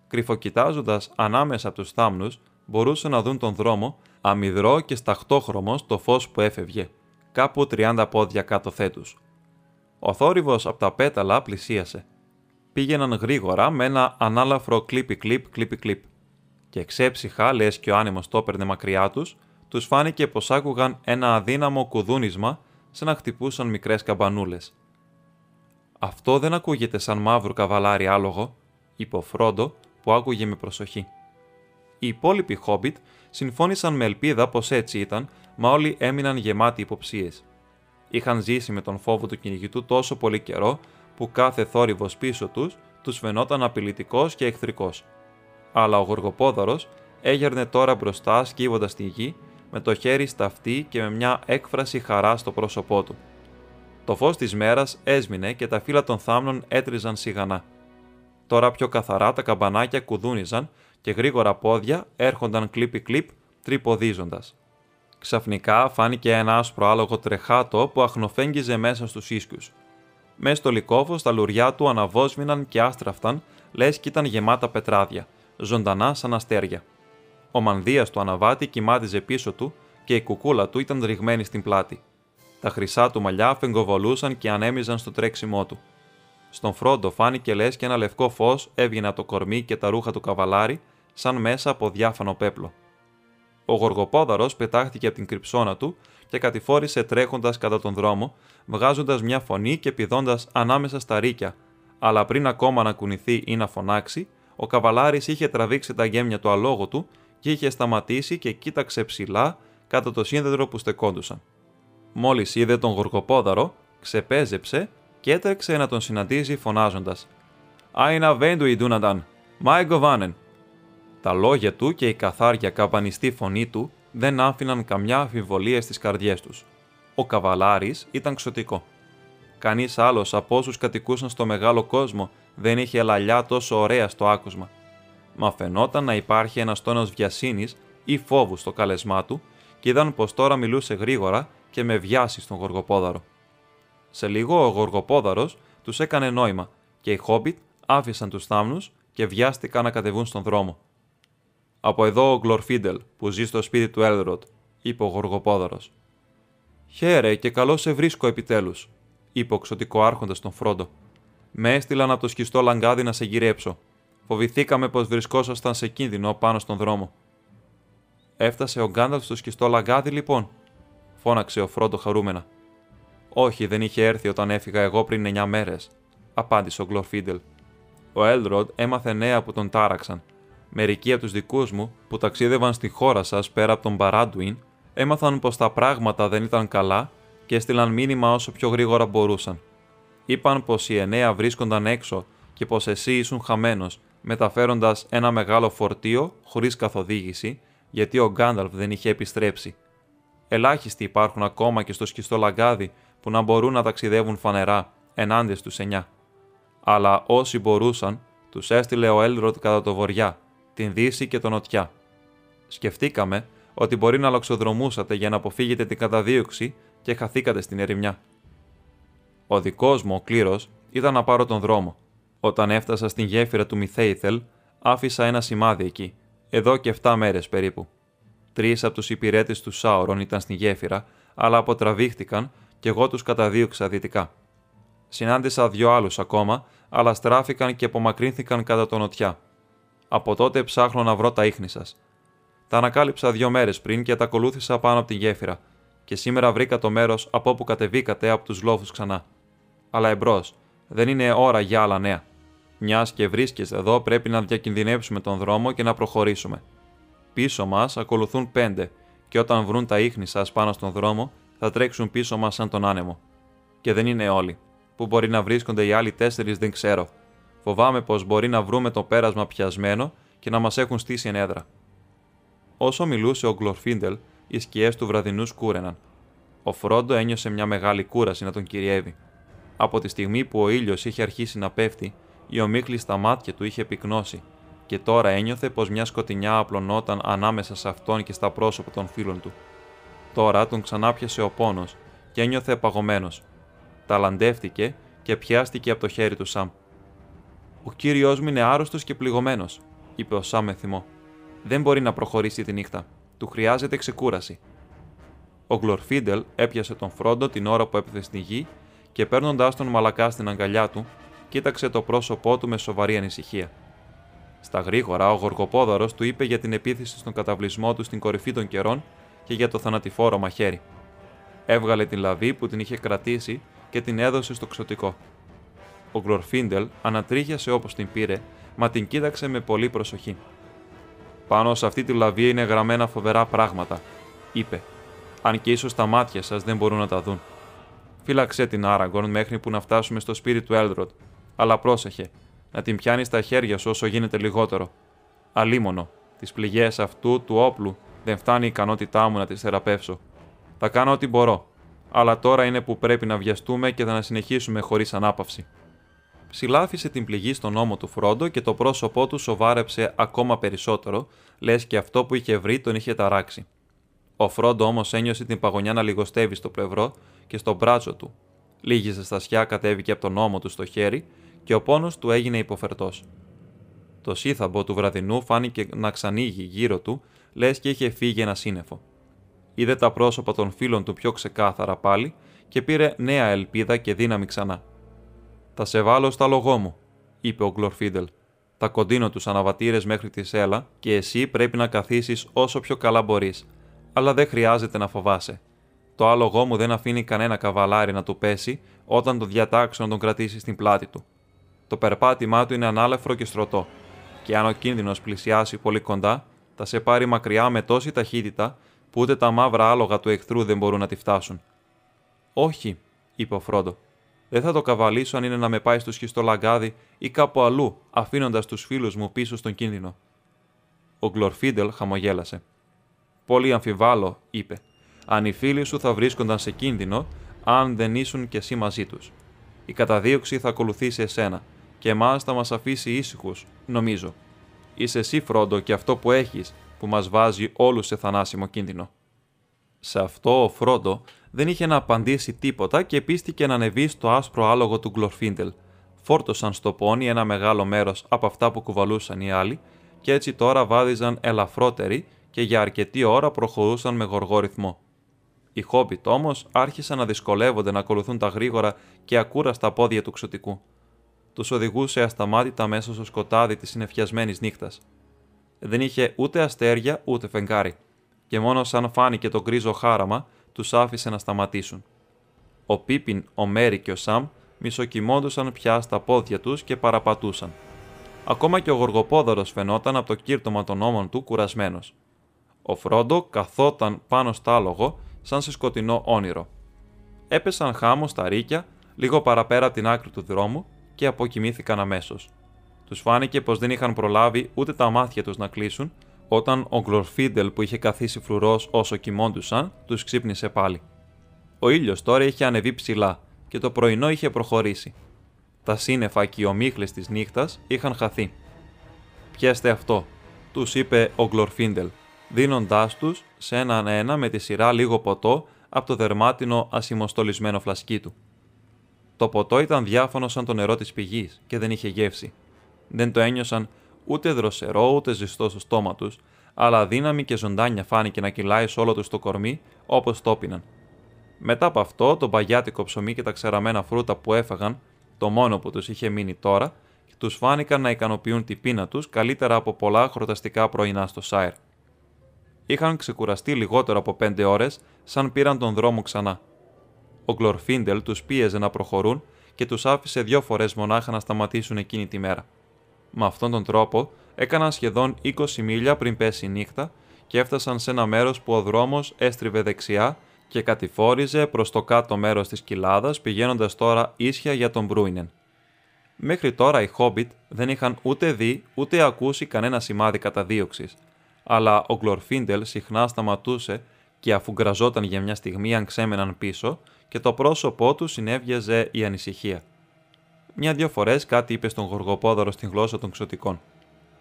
Κρυφοκοιτάζοντας ανάμεσα από τους θάμνους, μπορούσαν να δουν τον δρόμο αμυδρό και σταχτόχρωμο στο φως που έφευγε, κάπου 30 πόδια κάτω θέτους. Ο θόρυβος από τα πέταλα πλησίασε. Πήγαιναν γρήγορα με ένα ανάλαφρο κλίπι-κλίπ, κλίπι-κλίπ. Και ξέψυχα, λες και ο άνεμος το έπαιρνε μακριά τους, τους φάνηκε πως άκουγαν ένα αδύναμο κουδούνισμα σαν να χτυπούσαν μικρές καμπανούλες. Αυτό δεν ακούγεται σαν μαύρο καβαλάρι άλογο, είπε ο Φρόντο που άκουγε με προσοχή. Οι υπόλοιποι Χόμπιτ συμφώνησαν με ελπίδα πως έτσι ήταν, μα όλοι έμειναν γεμάτοι υποψίες. Είχαν ζήσει με τον φόβο του κυνηγητού τόσο πολύ καιρό που κάθε θόρυβος πίσω τους τους φαινόταν απειλητικός και εχθρικός. Αλλά ο Γοργοπόδαρο έγερνε τώρα μπροστά σκύβοντας τη γη με το χέρι στα αυτή και με μια έκφραση χαρά στο πρόσωπό του. Το φως της μέρας έσμινε και τα φύλλα των θάμνων έτριζαν σιγανά. Τώρα πιο καθαρά τα καμπανάκια κουδούνιζαν και γρήγορα πόδια έρχονταν κλίπι-κλίπ τρυποδίζοντας. Ξαφνικά φάνηκε ένα άσπρο άλογο τρεχάτο που αχνοφέγγιζε μέσα στους ίσκους. Μες στο λικόφο τα λουριά του αναβόσμηναν και άστραφταν, λες κι ήταν γεμάτα πετράδια, ζωντανά σαν αστέρια. Ο μανδύας του αναβάτη κοιμάτιζε πίσω του και η κουκούλα του ήταν ρηγμένη στην πλάτη. Τα χρυσά του μαλλιά φεγκοβολούσαν και ανέμιζαν στο τρέξιμό του. Στον φρόντο φάνηκε λες και ένα λευκό φως έβγαινε από το κορμί και τα ρούχα του καβαλάρι, σαν μέσα από διάφανο πέπλο. Ο Γοργοπόδαρος πετάχτηκε από την κρυψώνα του και κατηφόρησε τρέχοντας κατά τον δρόμο, βγάζοντας μια φωνή και πηδώντας ανάμεσα στα ρίκια, αλλά πριν ακόμα να κουνηθεί ή να φωνάξει, ο καβαλάρης είχε τραβήξει τα γέμια του αλόγου του και είχε σταματήσει και κοίταξε ψηλά κατά το σύνδεδρο που στεκόντουσαν. Μόλις είδε τον Γοργοπόδαρο, ξεπέζεψε και έτρεξε να τον συναντήσει φωνάζοντας: Άινα βέντου η Ντούνανταν, Μάι Γκοβάνεν. Τα λόγια του και η καθάρια καπανιστή φωνή του δεν άφηναν καμιά αμφιβολία στις καρδιές τους. Ο καβαλάρης ήταν ξωτικό. Κανείς άλλος από όσους κατοικούσαν στο μεγάλο κόσμο δεν είχε λαλιά τόσο ωραία στο άκουσμα. Μα φαινόταν να υπάρχει ένας τόνος βιασύνης ή φόβου στο κάλεσμά του και είδαν πως τώρα μιλούσε γρήγορα και με βιάσει στον Γοργοπόδαρο. Σε λίγο ο Γοργοπόδαρος τους έκανε νόημα και οι Χόμπιτ άφησαν τους θάμνους και βιάστηκαν να κατεβούν στον δρόμο. Από εδώ ο Γκλορφίντελ που ζει στο σπίτι του Έλροτ, είπε ο Γοργοπόδαρο. Χαίρε και καλώ σε βρίσκω επιτέλους, είπε ο ξωτικό άρχοντας τον Φρόντο. Με έστειλαν από το σκιστό λαγκάδι να σε γυρέψω. Φοβηθήκαμε πως βρισκόσασταν σε κίνδυνο πάνω στον δρόμο. Έφτασε ο Γκάνταλφ στο σκιστό λαγκάδι, λοιπόν, φώναξε ο Φρόντο χαρούμενα. Όχι, δεν είχε έρθει όταν έφυγα εγώ πριν 9 μέρες, απάντησε ο Γκλορφίντελ. Ο Έλροντ έμαθε νέα που τον τάραξαν. Μερικοί από τους δικούς μου που ταξίδευαν στη χώρα σας πέρα από τον Μπαράντουιν έμαθαν πως τα πράγματα δεν ήταν καλά και έστειλαν μήνυμα όσο πιο γρήγορα μπορούσαν. Είπαν πως οι εννέα βρίσκονταν έξω και πως εσύ ήσουν χαμένος, μεταφέροντας ένα μεγάλο φορτίο χωρίς καθοδήγηση, γιατί ο Γκάνταλφ δεν είχε επιστρέψει. Ελάχιστοι υπάρχουν ακόμα και στο σκιστό λαγκάδι που να μπορούν να ταξιδεύουν φανερά ενάντια στους εννιά. Αλλά όσοι μπορούσαν, τους έστειλε ο Έλροτ κατά το βοριά, την δύση και τον νοτιά. Σκεφτήκαμε ότι μπορεί να λοξοδρομούσατε για να αποφύγετε την καταδίωξη και χαθήκατε στην ερημιά. Ο δικός μου, ο κλήρος, ήταν να πάρω τον δρόμο. Όταν έφτασα στην γέφυρα του Μιθέιθελ, άφησα ένα σημάδι εκεί, εδώ και 7 μέρες περίπου. Τρεις από τους υπηρέτες του Σάουρον ήταν στην γέφυρα, αλλά αποτραβήχτηκαν και εγώ τους καταδίωξα δυτικά. Συνάντησα δύο άλλους ακόμα, αλλά στράφηκαν και απομακρύνθηκαν κατά το νοτιά. Από τότε ψάχνω να βρω τα ίχνη σας. Τα ανακάλυψα δύο μέρες πριν και τα ακολούθησα πάνω από τη γέφυρα, και σήμερα βρήκα το μέρος από όπου κατεβήκατε από τους λόφους ξανά. Αλλά εμπρός, δεν είναι ώρα για άλλα νέα. Μιας και βρίσκεστε εδώ, πρέπει να διακινδυνεύσουμε τον δρόμο και να προχωρήσουμε. Πίσω μας ακολουθούν πέντε, και όταν βρουν τα ίχνη σας πάνω στον δρόμο, θα τρέξουν πίσω μας σαν τον άνεμο. Και δεν είναι όλοι. Πού μπορεί να βρίσκονται οι άλλοι τέσσερις δεν ξέρω. Φοβάμαι πως μπορεί να βρούμε το πέρασμα πιασμένο και να μας έχουν στήσει ενέδρα. Όσο μιλούσε ο Γκλορφίντελ, οι σκιές του βραδινού σκούρεναν. Ο Φρόντο ένιωσε μια μεγάλη κούραση να τον κυριεύει. Από τη στιγμή που ο ήλιος είχε αρχίσει να πέφτει, η ομίχλη στα μάτια του είχε πυκνώσει, και τώρα ένιωθε πως μια σκοτεινιά απλωνόταν ανάμεσα σε αυτόν και στα πρόσωπα των φίλων του. Τώρα τον ξανάπιασε ο πόνος και ένιωθε παγωμένος. Ταλαντεύτηκε και πιάστηκε από το χέρι του Σαμ. Ο κύριος μου είναι άρρωστος και πληγωμένος, είπε ο Σαμ με θυμό. Δεν μπορεί να προχωρήσει τη νύχτα. Του χρειάζεται ξεκούραση. Ο Γκλορφίντελ έπιασε τον Φρόντο την ώρα που έπεθε στη γη και παίρνοντάς τον μαλακά στην αγκαλιά του, κοίταξε το πρόσωπό του με σοβαρή ανησυχία. Στα γρήγορα, ο Γοργοπόδαρο του είπε για την επίθεση στον καταβλισμό του στην κορυφή των καιρών και για το θανατηφόρο μαχαίρι. Έβγαλε την λαβή που την είχε κρατήσει και την έδωσε στο ξωτικό. Ο Γκλορφίντελ ανατρίχιασε όπως την πήρε, μα την κοίταξε με πολύ προσοχή. Πάνω σε αυτή τη λαβή είναι γραμμένα φοβερά πράγματα, είπε, αν και ίσως τα μάτια σας δεν μπορούν να τα δουν. Φύλαξε την Άραγκορν μέχρι που να φτάσουμε στο σπίτι του Έλδροτ, αλλά πρόσεχε, να την πιάνεις στα χέρια σου όσο γίνεται λιγότερο. Αλίμονο, τις πληγές αυτού του όπλου δεν φτάνει η ικανότητά μου να τις θεραπεύσω. Θα κάνω ό,τι μπορώ, αλλά τώρα είναι που πρέπει να βιαστούμε και θα να συνεχίσουμε χωρίς ανάπαυση. Ψηλάφισε την πληγή στον ώμο του Φρόντο και το πρόσωπό του σοβάρεψε ακόμα περισσότερο, λες και αυτό που είχε βρει τον είχε ταράξει. Ο Φρόντο όμως ένιωσε την παγωνιά να λιγοστεύει στο πλευρό και στο μπράτσο του. Λίγη ζεστασιά κατέβηκε από τον ώμο του στο χέρι και ο πόνος του έγινε υποφερτός. Το σύθαμπο του βραδινού φάνηκε να ξανοίγει γύρω του, λες και είχε φύγει ένα σύννεφο. Είδε τα πρόσωπα των φίλων του πιο ξεκάθαρα πάλι και πήρε νέα ελπίδα και δύναμη ξανά. Θα σε βάλω στα λογό μου, είπε ο Γκλορφίντελ. Θα κοντίνω τους αναβατήρες μέχρι τη σέλα και εσύ πρέπει να καθίσεις όσο πιο καλά μπορείς. Αλλά δεν χρειάζεται να φοβάσαι. Το άλογό μου δεν αφήνει κανένα καβαλάρι να του πέσει όταν το διατάξω να τον κρατήσει στην πλάτη του. Το περπάτημά του είναι ανάλεφρο και στρωτό, και αν ο κίνδυνος πλησιάσει πολύ κοντά, θα σε πάρει μακριά με τόση ταχύτητα που ούτε τα μαύρα άλογα του εχθρού δεν μπορούν να τη φτάσουν. Όχι, είπε ο Φρόντο. Δεν θα το καβαλήσω αν είναι να με πάει στο σχιστό λαγκάδι ή κάπου αλλού, αφήνοντας τους φίλους μου πίσω στον κίνδυνο. Ο Γκλορφίντελ χαμογέλασε. Πολύ αμφιβάλλω, είπε, αν οι φίλοι σου θα βρίσκονταν σε κίνδυνο αν δεν ήσουν κι εσύ μαζί τους. Η καταδίωξη θα ακολουθήσει εσένα και εμάς θα μας αφήσει ήσυχους, νομίζω. Είσαι εσύ, Φρόντο, και αυτό που έχεις που μας βάζει όλους σε θανάσιμο κίνδυνο. Σε αυτό ο Φρόντο δεν είχε να απαντήσει τίποτα και πίστηκε να ανεβεί στο άσπρο άλογο του Γκλορφίντελ. Φόρτωσαν στο πόνι ένα μεγάλο μέρος από αυτά που κουβαλούσαν οι άλλοι και έτσι τώρα βάδιζαν ελαφρότεροι και για αρκετή ώρα προχωρούσαν με γοργό ρυθμό. Οι Χόμπιτ όμως άρχισαν να δυσκολεύονται να ακολουθούν τα γρήγορα και ακούραστα πόδια του ξωτικού. Τους οδηγούσε ασταμάτητα μέσα στο σκοτάδι της συνεφιασμένης νύχτας. Δεν είχε ούτε αστέρια ούτε φεγγάρι, και μόνο σαν φάνηκε το γκρίζο χάραμα, τους άφησε να σταματήσουν. Ο Πίπιν, ο Μέρι και ο Σαμ μισοκυμόντουσαν πια στα πόδια τους και παραπατούσαν. Ακόμα και ο Γοργοπόδωρο φαινόταν από το κύρτωμα των ώμων του κουρασμένος. Ο Φρόντο καθόταν πάνω στα άλογο σαν σε σκοτεινό όνειρο. Έπεσαν χάμω στα ρίκια, λίγο παραπέρα από την άκρη του δρόμου και αποκοιμήθηκαν αμέσως. Τους φάνηκε πως δεν είχαν προλάβει ούτε τα μάτια τους να κλείσουν, όταν ο Γκλορφίντελ που είχε καθίσει φρουρός όσο κοιμόντουσαν, τους ξύπνησε πάλι. Ο ήλιος τώρα είχε ανεβεί ψηλά και το πρωινό είχε προχωρήσει. Τα σύννεφα και οι ομίχλες της νύχτας είχαν χαθεί. Πιέστε αυτό, τους είπε ο Γκλορφίντελ, δίνοντάς τους σε έναν ένα με τη σειρά λίγο ποτό από το δερμάτινο ασημοστολισμένο φλασκί του. Το ποτό ήταν διάφανο σαν το νερό της πηγής και δεν είχε γεύση. Δεν το ένιωσαν ούτε δροσερό ούτε ζεστό στο στόμα τους, αλλά δύναμη και ζωντάνια φάνηκε να κυλάει σε όλο τους το κορμί όπως το πίναν. Μετά από αυτό, το παγιάτικο ψωμί και τα ξεραμένα φρούτα που έφαγαν, το μόνο που τους είχε μείνει τώρα, τους φάνηκαν να ικανοποιούν την πείνα τους καλύτερα από πολλά χρωταστικά πρωινά στο Σάιρ είχαν ξεκουραστεί λιγότερο από πέντε ώρες, σαν πήραν τον δρόμο ξανά. Ο Γκλορφίντελ τους πίεζε να προχωρούν και τους άφησε δύο φορές μονάχα να σταματήσουν εκείνη τη μέρα. Με αυτόν τον τρόπο έκαναν σχεδόν 20 μίλια πριν πέσει η νύχτα και έφτασαν σε ένα μέρος που ο δρόμος έστριβε δεξιά και κατηφόριζε προς το κάτω μέρος της κοιλάδας, πηγαίνοντας τώρα ίσια για τον Μπρούινεν. Μέχρι τώρα οι Χόμπιτ δεν είχαν ούτε δει ούτε ακούσει κανένα σημάδι καταδίωξης, αλλά ο Γκλορφίντελ συχνά σταματούσε και αφού γκραζόταν για μια στιγμή αν ξέμεναν πίσω και το πρόσωπό του συνέβιαζε η ανησυχία. Μια-δυο φορές κάτι είπε στον Γοργοπόδωρο στην γλώσσα των ξωτικών.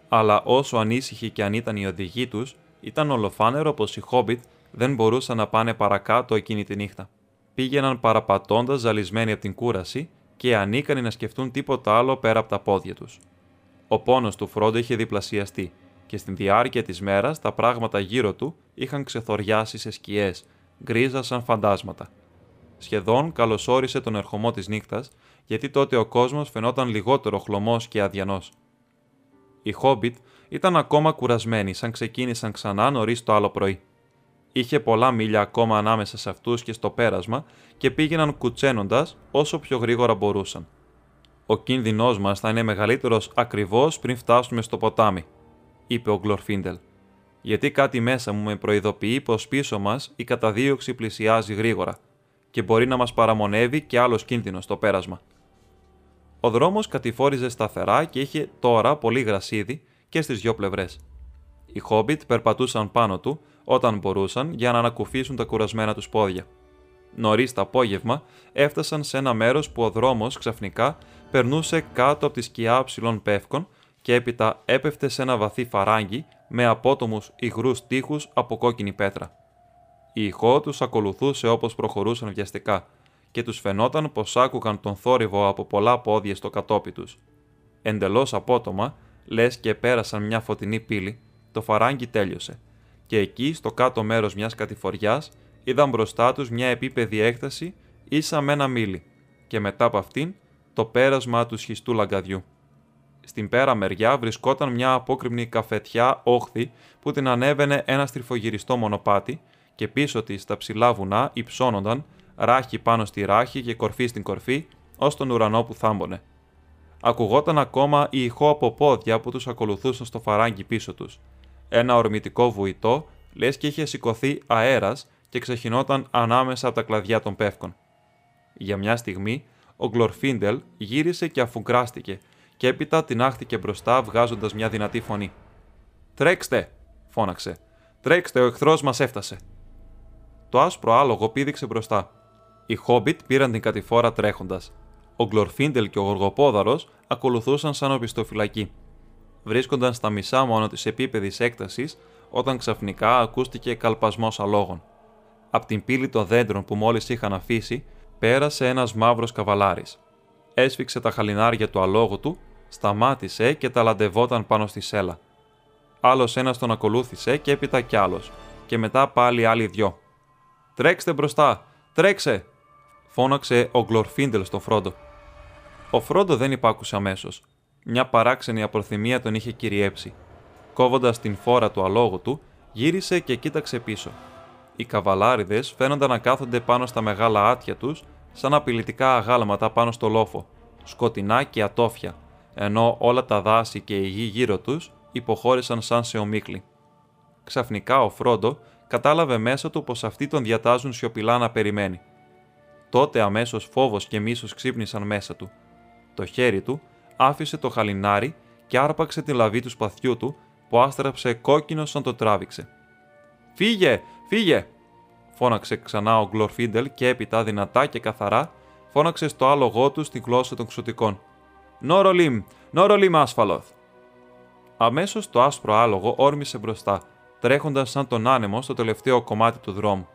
Αλλά όσο ανήσυχοι και αν ήταν οι οδηγοί τους, ήταν ολοφάνερο πως οι Χόμπιτ δεν μπορούσαν να πάνε παρακάτω εκείνη τη νύχτα. Πήγαιναν παραπατώντας ζαλισμένοι από την κούραση και ανίκανοι να σκεφτούν τίποτα άλλο πέρα από τα πόδια τους. Ο πόνος του Φρόντο είχε διπλασιαστεί και στην διάρκεια της μέρας τα πράγματα γύρω του είχαν ξεθοριάσει σε σκιές, γκρίζα σαν φαντάσματα. Σχεδόν καλωσόρισε τον ερχομό της νύχτας, γιατί τότε ο κόσμος φαινόταν λιγότερο χλωμός και αδιανός. Οι Χόμπιτ ήταν ακόμα κουρασμένοι σαν ξεκίνησαν ξανά νωρίς το άλλο πρωί. Είχε πολλά μίλια ακόμα ανάμεσα σε αυτούς και στο πέρασμα και πήγαιναν κουτσένοντας όσο πιο γρήγορα μπορούσαν. Ο κίνδυνός μας θα είναι μεγαλύτερος ακριβώς πριν φτάσουμε στο ποτάμι, είπε ο Γκλορφίντελ. Γιατί κάτι μέσα μου με προειδοποιεί πως πίσω μας η καταδίωξη πλησιάζει γρήγορα και μπορεί να μας παραμονεύει και άλλος κίνδυνος στο πέρασμα. Ο δρόμος κατηφόριζε σταθερά και είχε τώρα πολύ γρασίδι και στις δυο πλευρές. Οι Χόμπιτ περπατούσαν πάνω του όταν μπορούσαν για να ανακουφίσουν τα κουρασμένα τους πόδια. Νωρίς το απόγευμα έφτασαν σε ένα μέρος που ο δρόμος ξαφνικά περνούσε κάτω από τη σκιά ψηλών πεύκων και έπειτα έπεφτε σε ένα βαθύ φαράγγι με απότομους υγρούς τείχους από κόκκινη πέτρα. Η ηχό τους ακολουθούσε όπως προχωρούσαν βιαστικά και τους φαινόταν πως άκουγαν τον θόρυβο από πολλά πόδια στο κατόπι τους. Εντελώς απότομα, λες και πέρασαν μια φωτεινή πύλη, το φαράγγι τέλειωσε και εκεί στο κάτω μέρος μιας κατηφοριάς είδαν μπροστά τους μια επίπεδη έκταση ίσα με ένα μήλι και μετά από αυτήν το πέρασμα του σχιστού λαγκαδιού. Στην πέρα μεριά βρισκόταν μια απόκρημνη καφετιά όχθη που την ανέβαινε ένα στριφογυριστό μονοπάτι και πίσω της τα ψηλά βουνά υψώνονταν ράχη πάνω στη ράχη και κορφή στην κορφή, ως τον ουρανό που θάμπονε. Ακουγόταν ακόμα η ηχό από πόδια που τους ακολουθούσαν στο φαράγγι πίσω τους. Ένα ορμητικό βουητό, λες και είχε σηκωθεί αέρας και ξεχυνόταν ανάμεσα από τα κλαδιά των πεύκων. Για μια στιγμή, ο Γκλορφίντελ γύρισε και αφουγκράστηκε και έπειτα την άχτηκε μπροστά βγάζοντας μια δυνατή φωνή. Τρέξτε! φώναξε. Τρέξτε, ο εχθρός μας έφτασε. Το άσπρο άλογο πήδηξε μπροστά. Οι Χόμπιτ πήραν την κατηφόρα τρέχοντας. Ο Γκλορφίντελ και ο Γοργοπόδαρος ακολουθούσαν σαν οπισθοφυλακοί. Βρίσκονταν στα μισά μόνο της επίπεδης έκτασης όταν ξαφνικά ακούστηκε καλπασμός αλόγων. Απ' την πύλη των δέντρων που μόλις είχαν αφήσει, πέρασε ένας μαύρος καβαλάρης. Έσφιξε τα χαλινάρια του αλόγου του, σταμάτησε και τα λαντευόταν πάνω στη σέλα. Άλλος ένας τον ακολούθησε και έπειτα κι άλλος, και μετά πάλι άλλοι δυο. Τρέξτε μπροστά! Τρέξε! Φώναξε ο Γκλορφίντελ στο Φρόντο. Ο Φρόντο δεν υπάκουσε αμέσως. Μια παράξενη απροθυμία τον είχε κυριέψει. Κόβοντας την φόρα του αλόγου του, γύρισε και κοίταξε πίσω. Οι καβαλάριδες φαίνονταν να κάθονται πάνω στα μεγάλα άτια τους, σαν απειλητικά αγάλματα πάνω στο λόφο, σκοτεινά και ατόφια, ενώ όλα τα δάση και η γη γύρω τους υποχώρησαν σαν σε ομίκλη. Ξαφνικά ο Φρόντο κατάλαβε μέσα του πως αυτοί τον διατάζουν σιωπηλά να περιμένει. Τότε αμέσως φόβος και μίσος ξύπνησαν μέσα του. Το χέρι του άφησε το χαλινάρι και άρπαξε τη λαβή του σπαθιού του που άστραψε κόκκινος σαν το τράβηξε. Φύγε, φύγε! φώναξε ξανά ο Γκλορφίντελ και έπειτα δυνατά και καθαρά φώναξε στο άλογό του στη γλώσσα των ξωτικών. Νόρολιμ, Νόρολιμ άσφαλοθ. Αμέσως το άσπρο άλογο όρμησε μπροστά, τρέχοντας σαν τον άνεμο στο τελευταίο κομμάτι του δρόμου.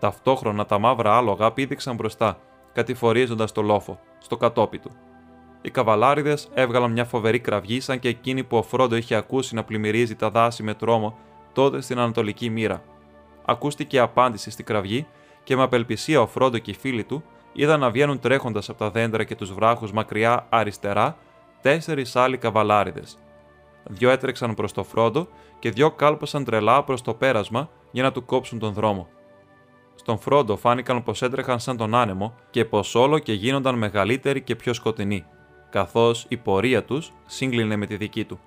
Ταυτόχρονα τα μαύρα άλογα πήδηξαν μπροστά, κατηφορίζοντας το λόφο, στο κατόπι του. Οι καβαλάριδες έβγαλαν μια φοβερή κραυγή σαν και εκείνη που ο Φρόντο είχε ακούσει να πλημμυρίζει τα δάση με τρόμο τότε στην Ανατολική μοίρα. Ακούστηκε απάντηση στη κραυγή και με απελπισία ο Φρόντο και οι φίλοι του είδαν να βγαίνουν τρέχοντας από τα δέντρα και τους βράχους μακριά αριστερά τέσσερις άλλοι καβαλάριδες. Δυο έτρεξαν προς το Φρόντο και δυο κάλπασαν τρελά προς το πέρασμα για να του κόψουν τον δρόμο. Στον Φρόντο φάνηκαν πως έτρεχαν σαν τον άνεμο και πως όλο και γίνονταν μεγαλύτεροι και πιο σκοτεινοί, καθώς η πορεία τους σύγκλινε με τη δική του.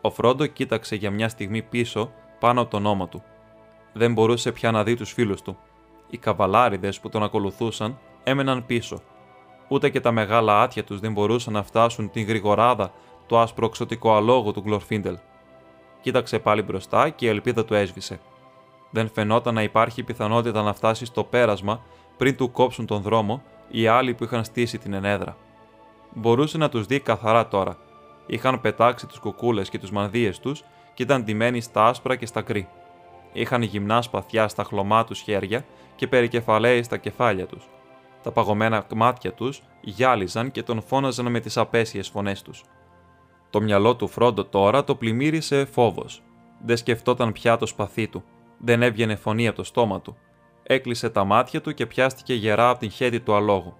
Ο Φρόντο κοίταξε για μια στιγμή πίσω πάνω από τον ώμο του. Δεν μπορούσε πια να δει τους φίλους του. Οι καβαλάριδες που τον ακολουθούσαν έμεναν πίσω. Ούτε και τα μεγάλα άτια τους δεν μπορούσαν να φτάσουν την γρηγοράδα του άσπρο ξωτικό αλόγου του Γκλορφίντελ. Κοίταξε πάλι μπροστά και η ελπίδα του έσβησε. Δεν φαινόταν να υπάρχει πιθανότητα να φτάσει στο πέρασμα πριν του κόψουν τον δρόμο οι άλλοι που είχαν στήσει την ενέδρα. Μπορούσε να τους δει καθαρά τώρα. Είχαν πετάξει του κουκούλες και τους μανδύες τους και ήταν ντυμένοι στα άσπρα και στα κρύ. Είχαν γυμνά σπαθιά στα χλωμά τους χέρια και περικεφαλαίοι στα κεφάλια τους. Τα παγωμένα μάτια τους γυάλιζαν και τον φώναζαν με τις απέσιες φωνές τους. Το μυαλό του Φρόντο τώρα το πλημμύρισε φόβος. Δεν σκεφτόταν πια το σπαθί του. Δεν έβγαινε φωνή από το στόμα του. Έκλεισε τα μάτια του και πιάστηκε γερά από την χέτη του αλόγου.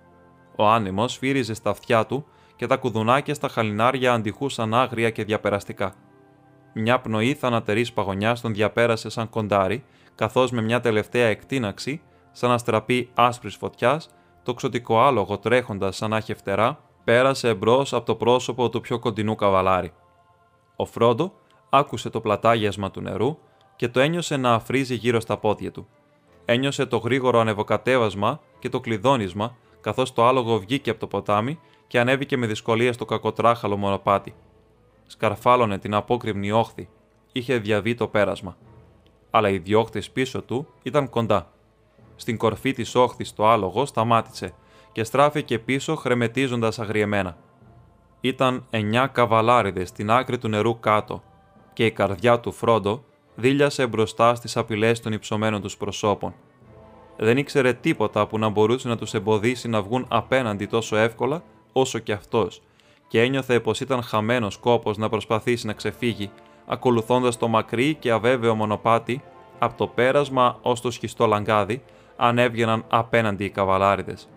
Ο άνεμος φύριζε στα αυτιά του και τα κουδουνάκια στα χαλινάρια αντιχούσαν άγρια και διαπεραστικά. Μια πνοή θανατερής παγωνιάς τον διαπέρασε σαν κοντάρι, καθώς με μια τελευταία εκτείναξη, σαν αστραπή άσπρης φωτιάς, το ξωτικό άλογο τρέχοντας σαν να φτερά, πέρασε εμπρός από το πρόσωπο του πιο κοντινού καβαλάρι. Ο Φρόντο άκουσε το πλατάγιασμα του νερού και το ένιωσε να αφρίζει γύρω στα πόδια του. Ένιωσε το γρήγορο ανεβοκατέβασμα και το κλειδόνισμα, καθώς το άλογο βγήκε από το ποτάμι και ανέβηκε με δυσκολία στο κακοτράχαλο μονοπάτι. Σκαρφάλωνε την απόκρημνη όχθη, είχε διαβεί το πέρασμα. Αλλά οι διώχτες πίσω του ήταν κοντά. Στην κορφή της όχθης το άλογο σταμάτησε και στράφηκε πίσω χρεμετίζοντας αγριεμένα. Ήταν εννιά καβαλάριδες στην άκρη του νερού κάτω και η καρδιά του Φρόντο δίλιασε μπροστά στις απειλές των υψωμένων τους προσώπων. Δεν ήξερε τίποτα που να μπορούσε να τους εμποδίσει να βγουν απέναντι τόσο εύκολα όσο και αυτός, και ένιωθε πως ήταν χαμένος κόπος να προσπαθήσει να ξεφύγει, ακολουθώντας το μακρύ και αβέβαιο μονοπάτι από το πέρασμα ως το σχιστό λαγκάδι, αν έβγαιναν απέναντι οι καβαλάριδες.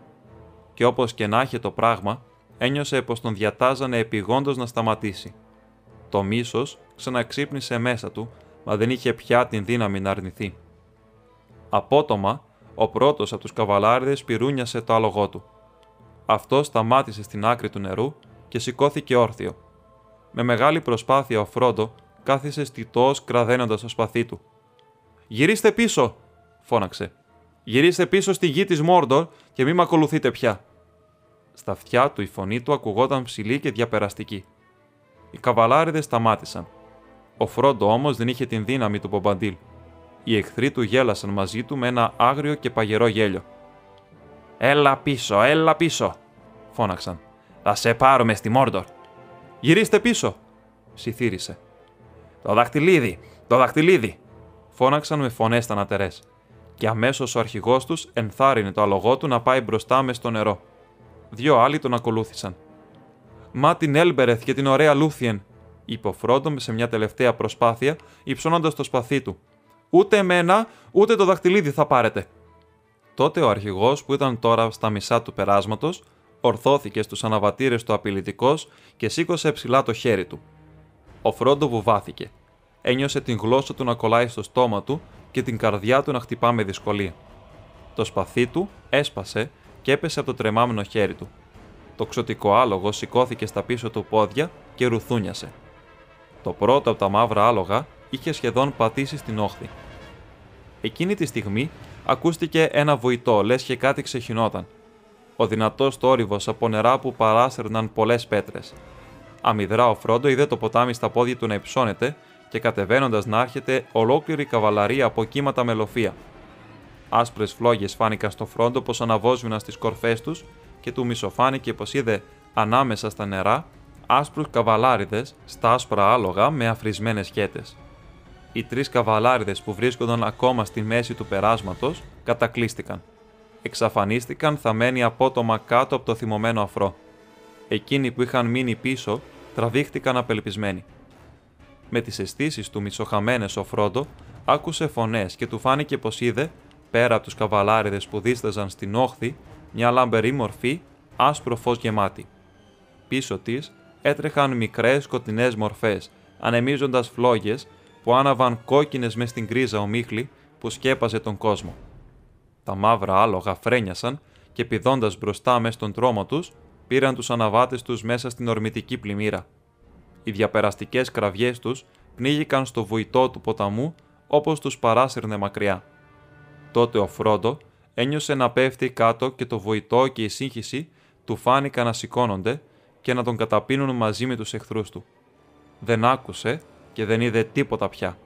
Και όπως και να είχε το πράγμα, ένιωσε πως τον διατάζανε επιγόντως να σταματήσει. Το μίσος ξαναξύπνησε μέσα του, μα δεν είχε πια την δύναμη να αρνηθεί. Απότομα, ο πρώτος από τους καβαλάριδες πυρούνιασε το άλογό του. Αυτό σταμάτησε στην άκρη του νερού και σηκώθηκε όρθιο. Με μεγάλη προσπάθεια ο Φρόντο κάθισε στιτός κραδένοντας το σπαθί του. «Γυρίστε πίσω!» φώναξε. «Γυρίστε πίσω στη γη της Μόρντορ και μην με ακολουθείτε πια!» Στα αυτιά του η φωνή του ακουγόταν ψηλή και διαπεραστική. Οι καβαλάριδες σταμάτησαν. Ο Φρόντο όμως δεν είχε την δύναμη του Μπομπαντήλ. Οι εχθροί του γέλασαν μαζί του με ένα άγριο και παγερό γέλιο. «Έλα πίσω, έλα πίσω!» φώναξαν. «Θα σε πάρουμε στη Μόρντορ!» «Γυρίστε πίσω!» ψιθύρισε. «Το δαχτυλίδι! Το δαχτυλίδι!» φώναξαν με φωνές θανατερές. Και αμέσως ο αρχηγός τους ενθάρρυνε το αλογό του να πάει μπροστά μες στο νερό. Δύο άλλοι τον ακολούθησαν. Μα την Έλμπερεθ και την ωραία Λούθιεν, είπε ο Φρόντο σε μια τελευταία προσπάθεια, υψώνοντας το σπαθί του. Ούτε εμένα, ούτε το δαχτυλίδι θα πάρετε. Τότε ο αρχηγός, που ήταν τώρα στα μισά του περάσματος, ορθώθηκε στους αναβατήρες του απειλητικός και σήκωσε ψηλά το χέρι του. Ο Φρόντο βουβάθηκε. Ένιωσε την γλώσσα του να κολλάει στο στόμα του και την καρδιά του να χτυπά με δυσκολία. Το σπαθί του έσπασε και έπεσε από το τρεμάμενο χέρι του. Το ξωτικό άλογο σηκώθηκε στα πίσω του πόδια και ρουθούνιασε. Το πρώτο από τα μαύρα άλογα είχε σχεδόν πατήσει στην όχθη. Εκείνη τη στιγμή ακούστηκε ένα βουητό, λες και κάτι ξεχυνόταν. Ο δυνατός τόρυβο από νερά που παράσερναν πολλές πέτρες. Αμυδρά ο Φρόντο είδε το ποτάμι στα πόδια του να υψώνεται και κατεβαίνοντας να έρχεται ολόκληρη καβαλαρία από κύματα με λοφία. Άσπρες φλόγες φάνηκαν στο Φρόντο πως αναβόσβηναν στις κορφές τους και του μισοφάνηκε πως είδε ανάμεσα στα νερά άσπρους καβαλάριδες στα άσπρα άλογα με αφρισμένες χέτες. Οι τρεις καβαλάριδες που βρίσκονταν ακόμα στη μέση του περάσματος κατακλείστηκαν. Εξαφανίστηκαν θαμένοι απότομα κάτω από το θυμωμένο αφρό. Εκείνοι που είχαν μείνει πίσω τραβήχτηκαν απελπισμένοι. Με τις αισθήσεις του μισοχαμένες ο Φρόντο άκουσε φωνές και του φάνηκε πως είδε, πέρα από τους καβαλάριδες που δίσταζαν στην όχθη, μια λαμπερή μορφή, άσπρο φως γεμάτη. Πίσω της έτρεχαν μικρές σκοτεινές μορφές, ανεμίζοντας φλόγες που άναβαν κόκκινες μες στην κρίζα ομίχλη που σκέπαζε τον κόσμο. Τα μαύρα άλογα φρένιασαν και πηδώντας μπροστά μες στον τρόμο τους, πήραν τους αναβάτες τους μέσα στην ορμητική πλημμύρα. Οι διαπεραστικές κραυγές τους πνίγηκαν στο βουητό του ποταμού όπως τους παράσυρνε μακριά. Τότε ο Φρόντο ένιωσε να πέφτει κάτω και το βουητό και η σύγχυση του φάνηκαν να σηκώνονται και να τον καταπίνουν μαζί με τους εχθρούς του. Δεν άκουσε και δεν είδε τίποτα πια.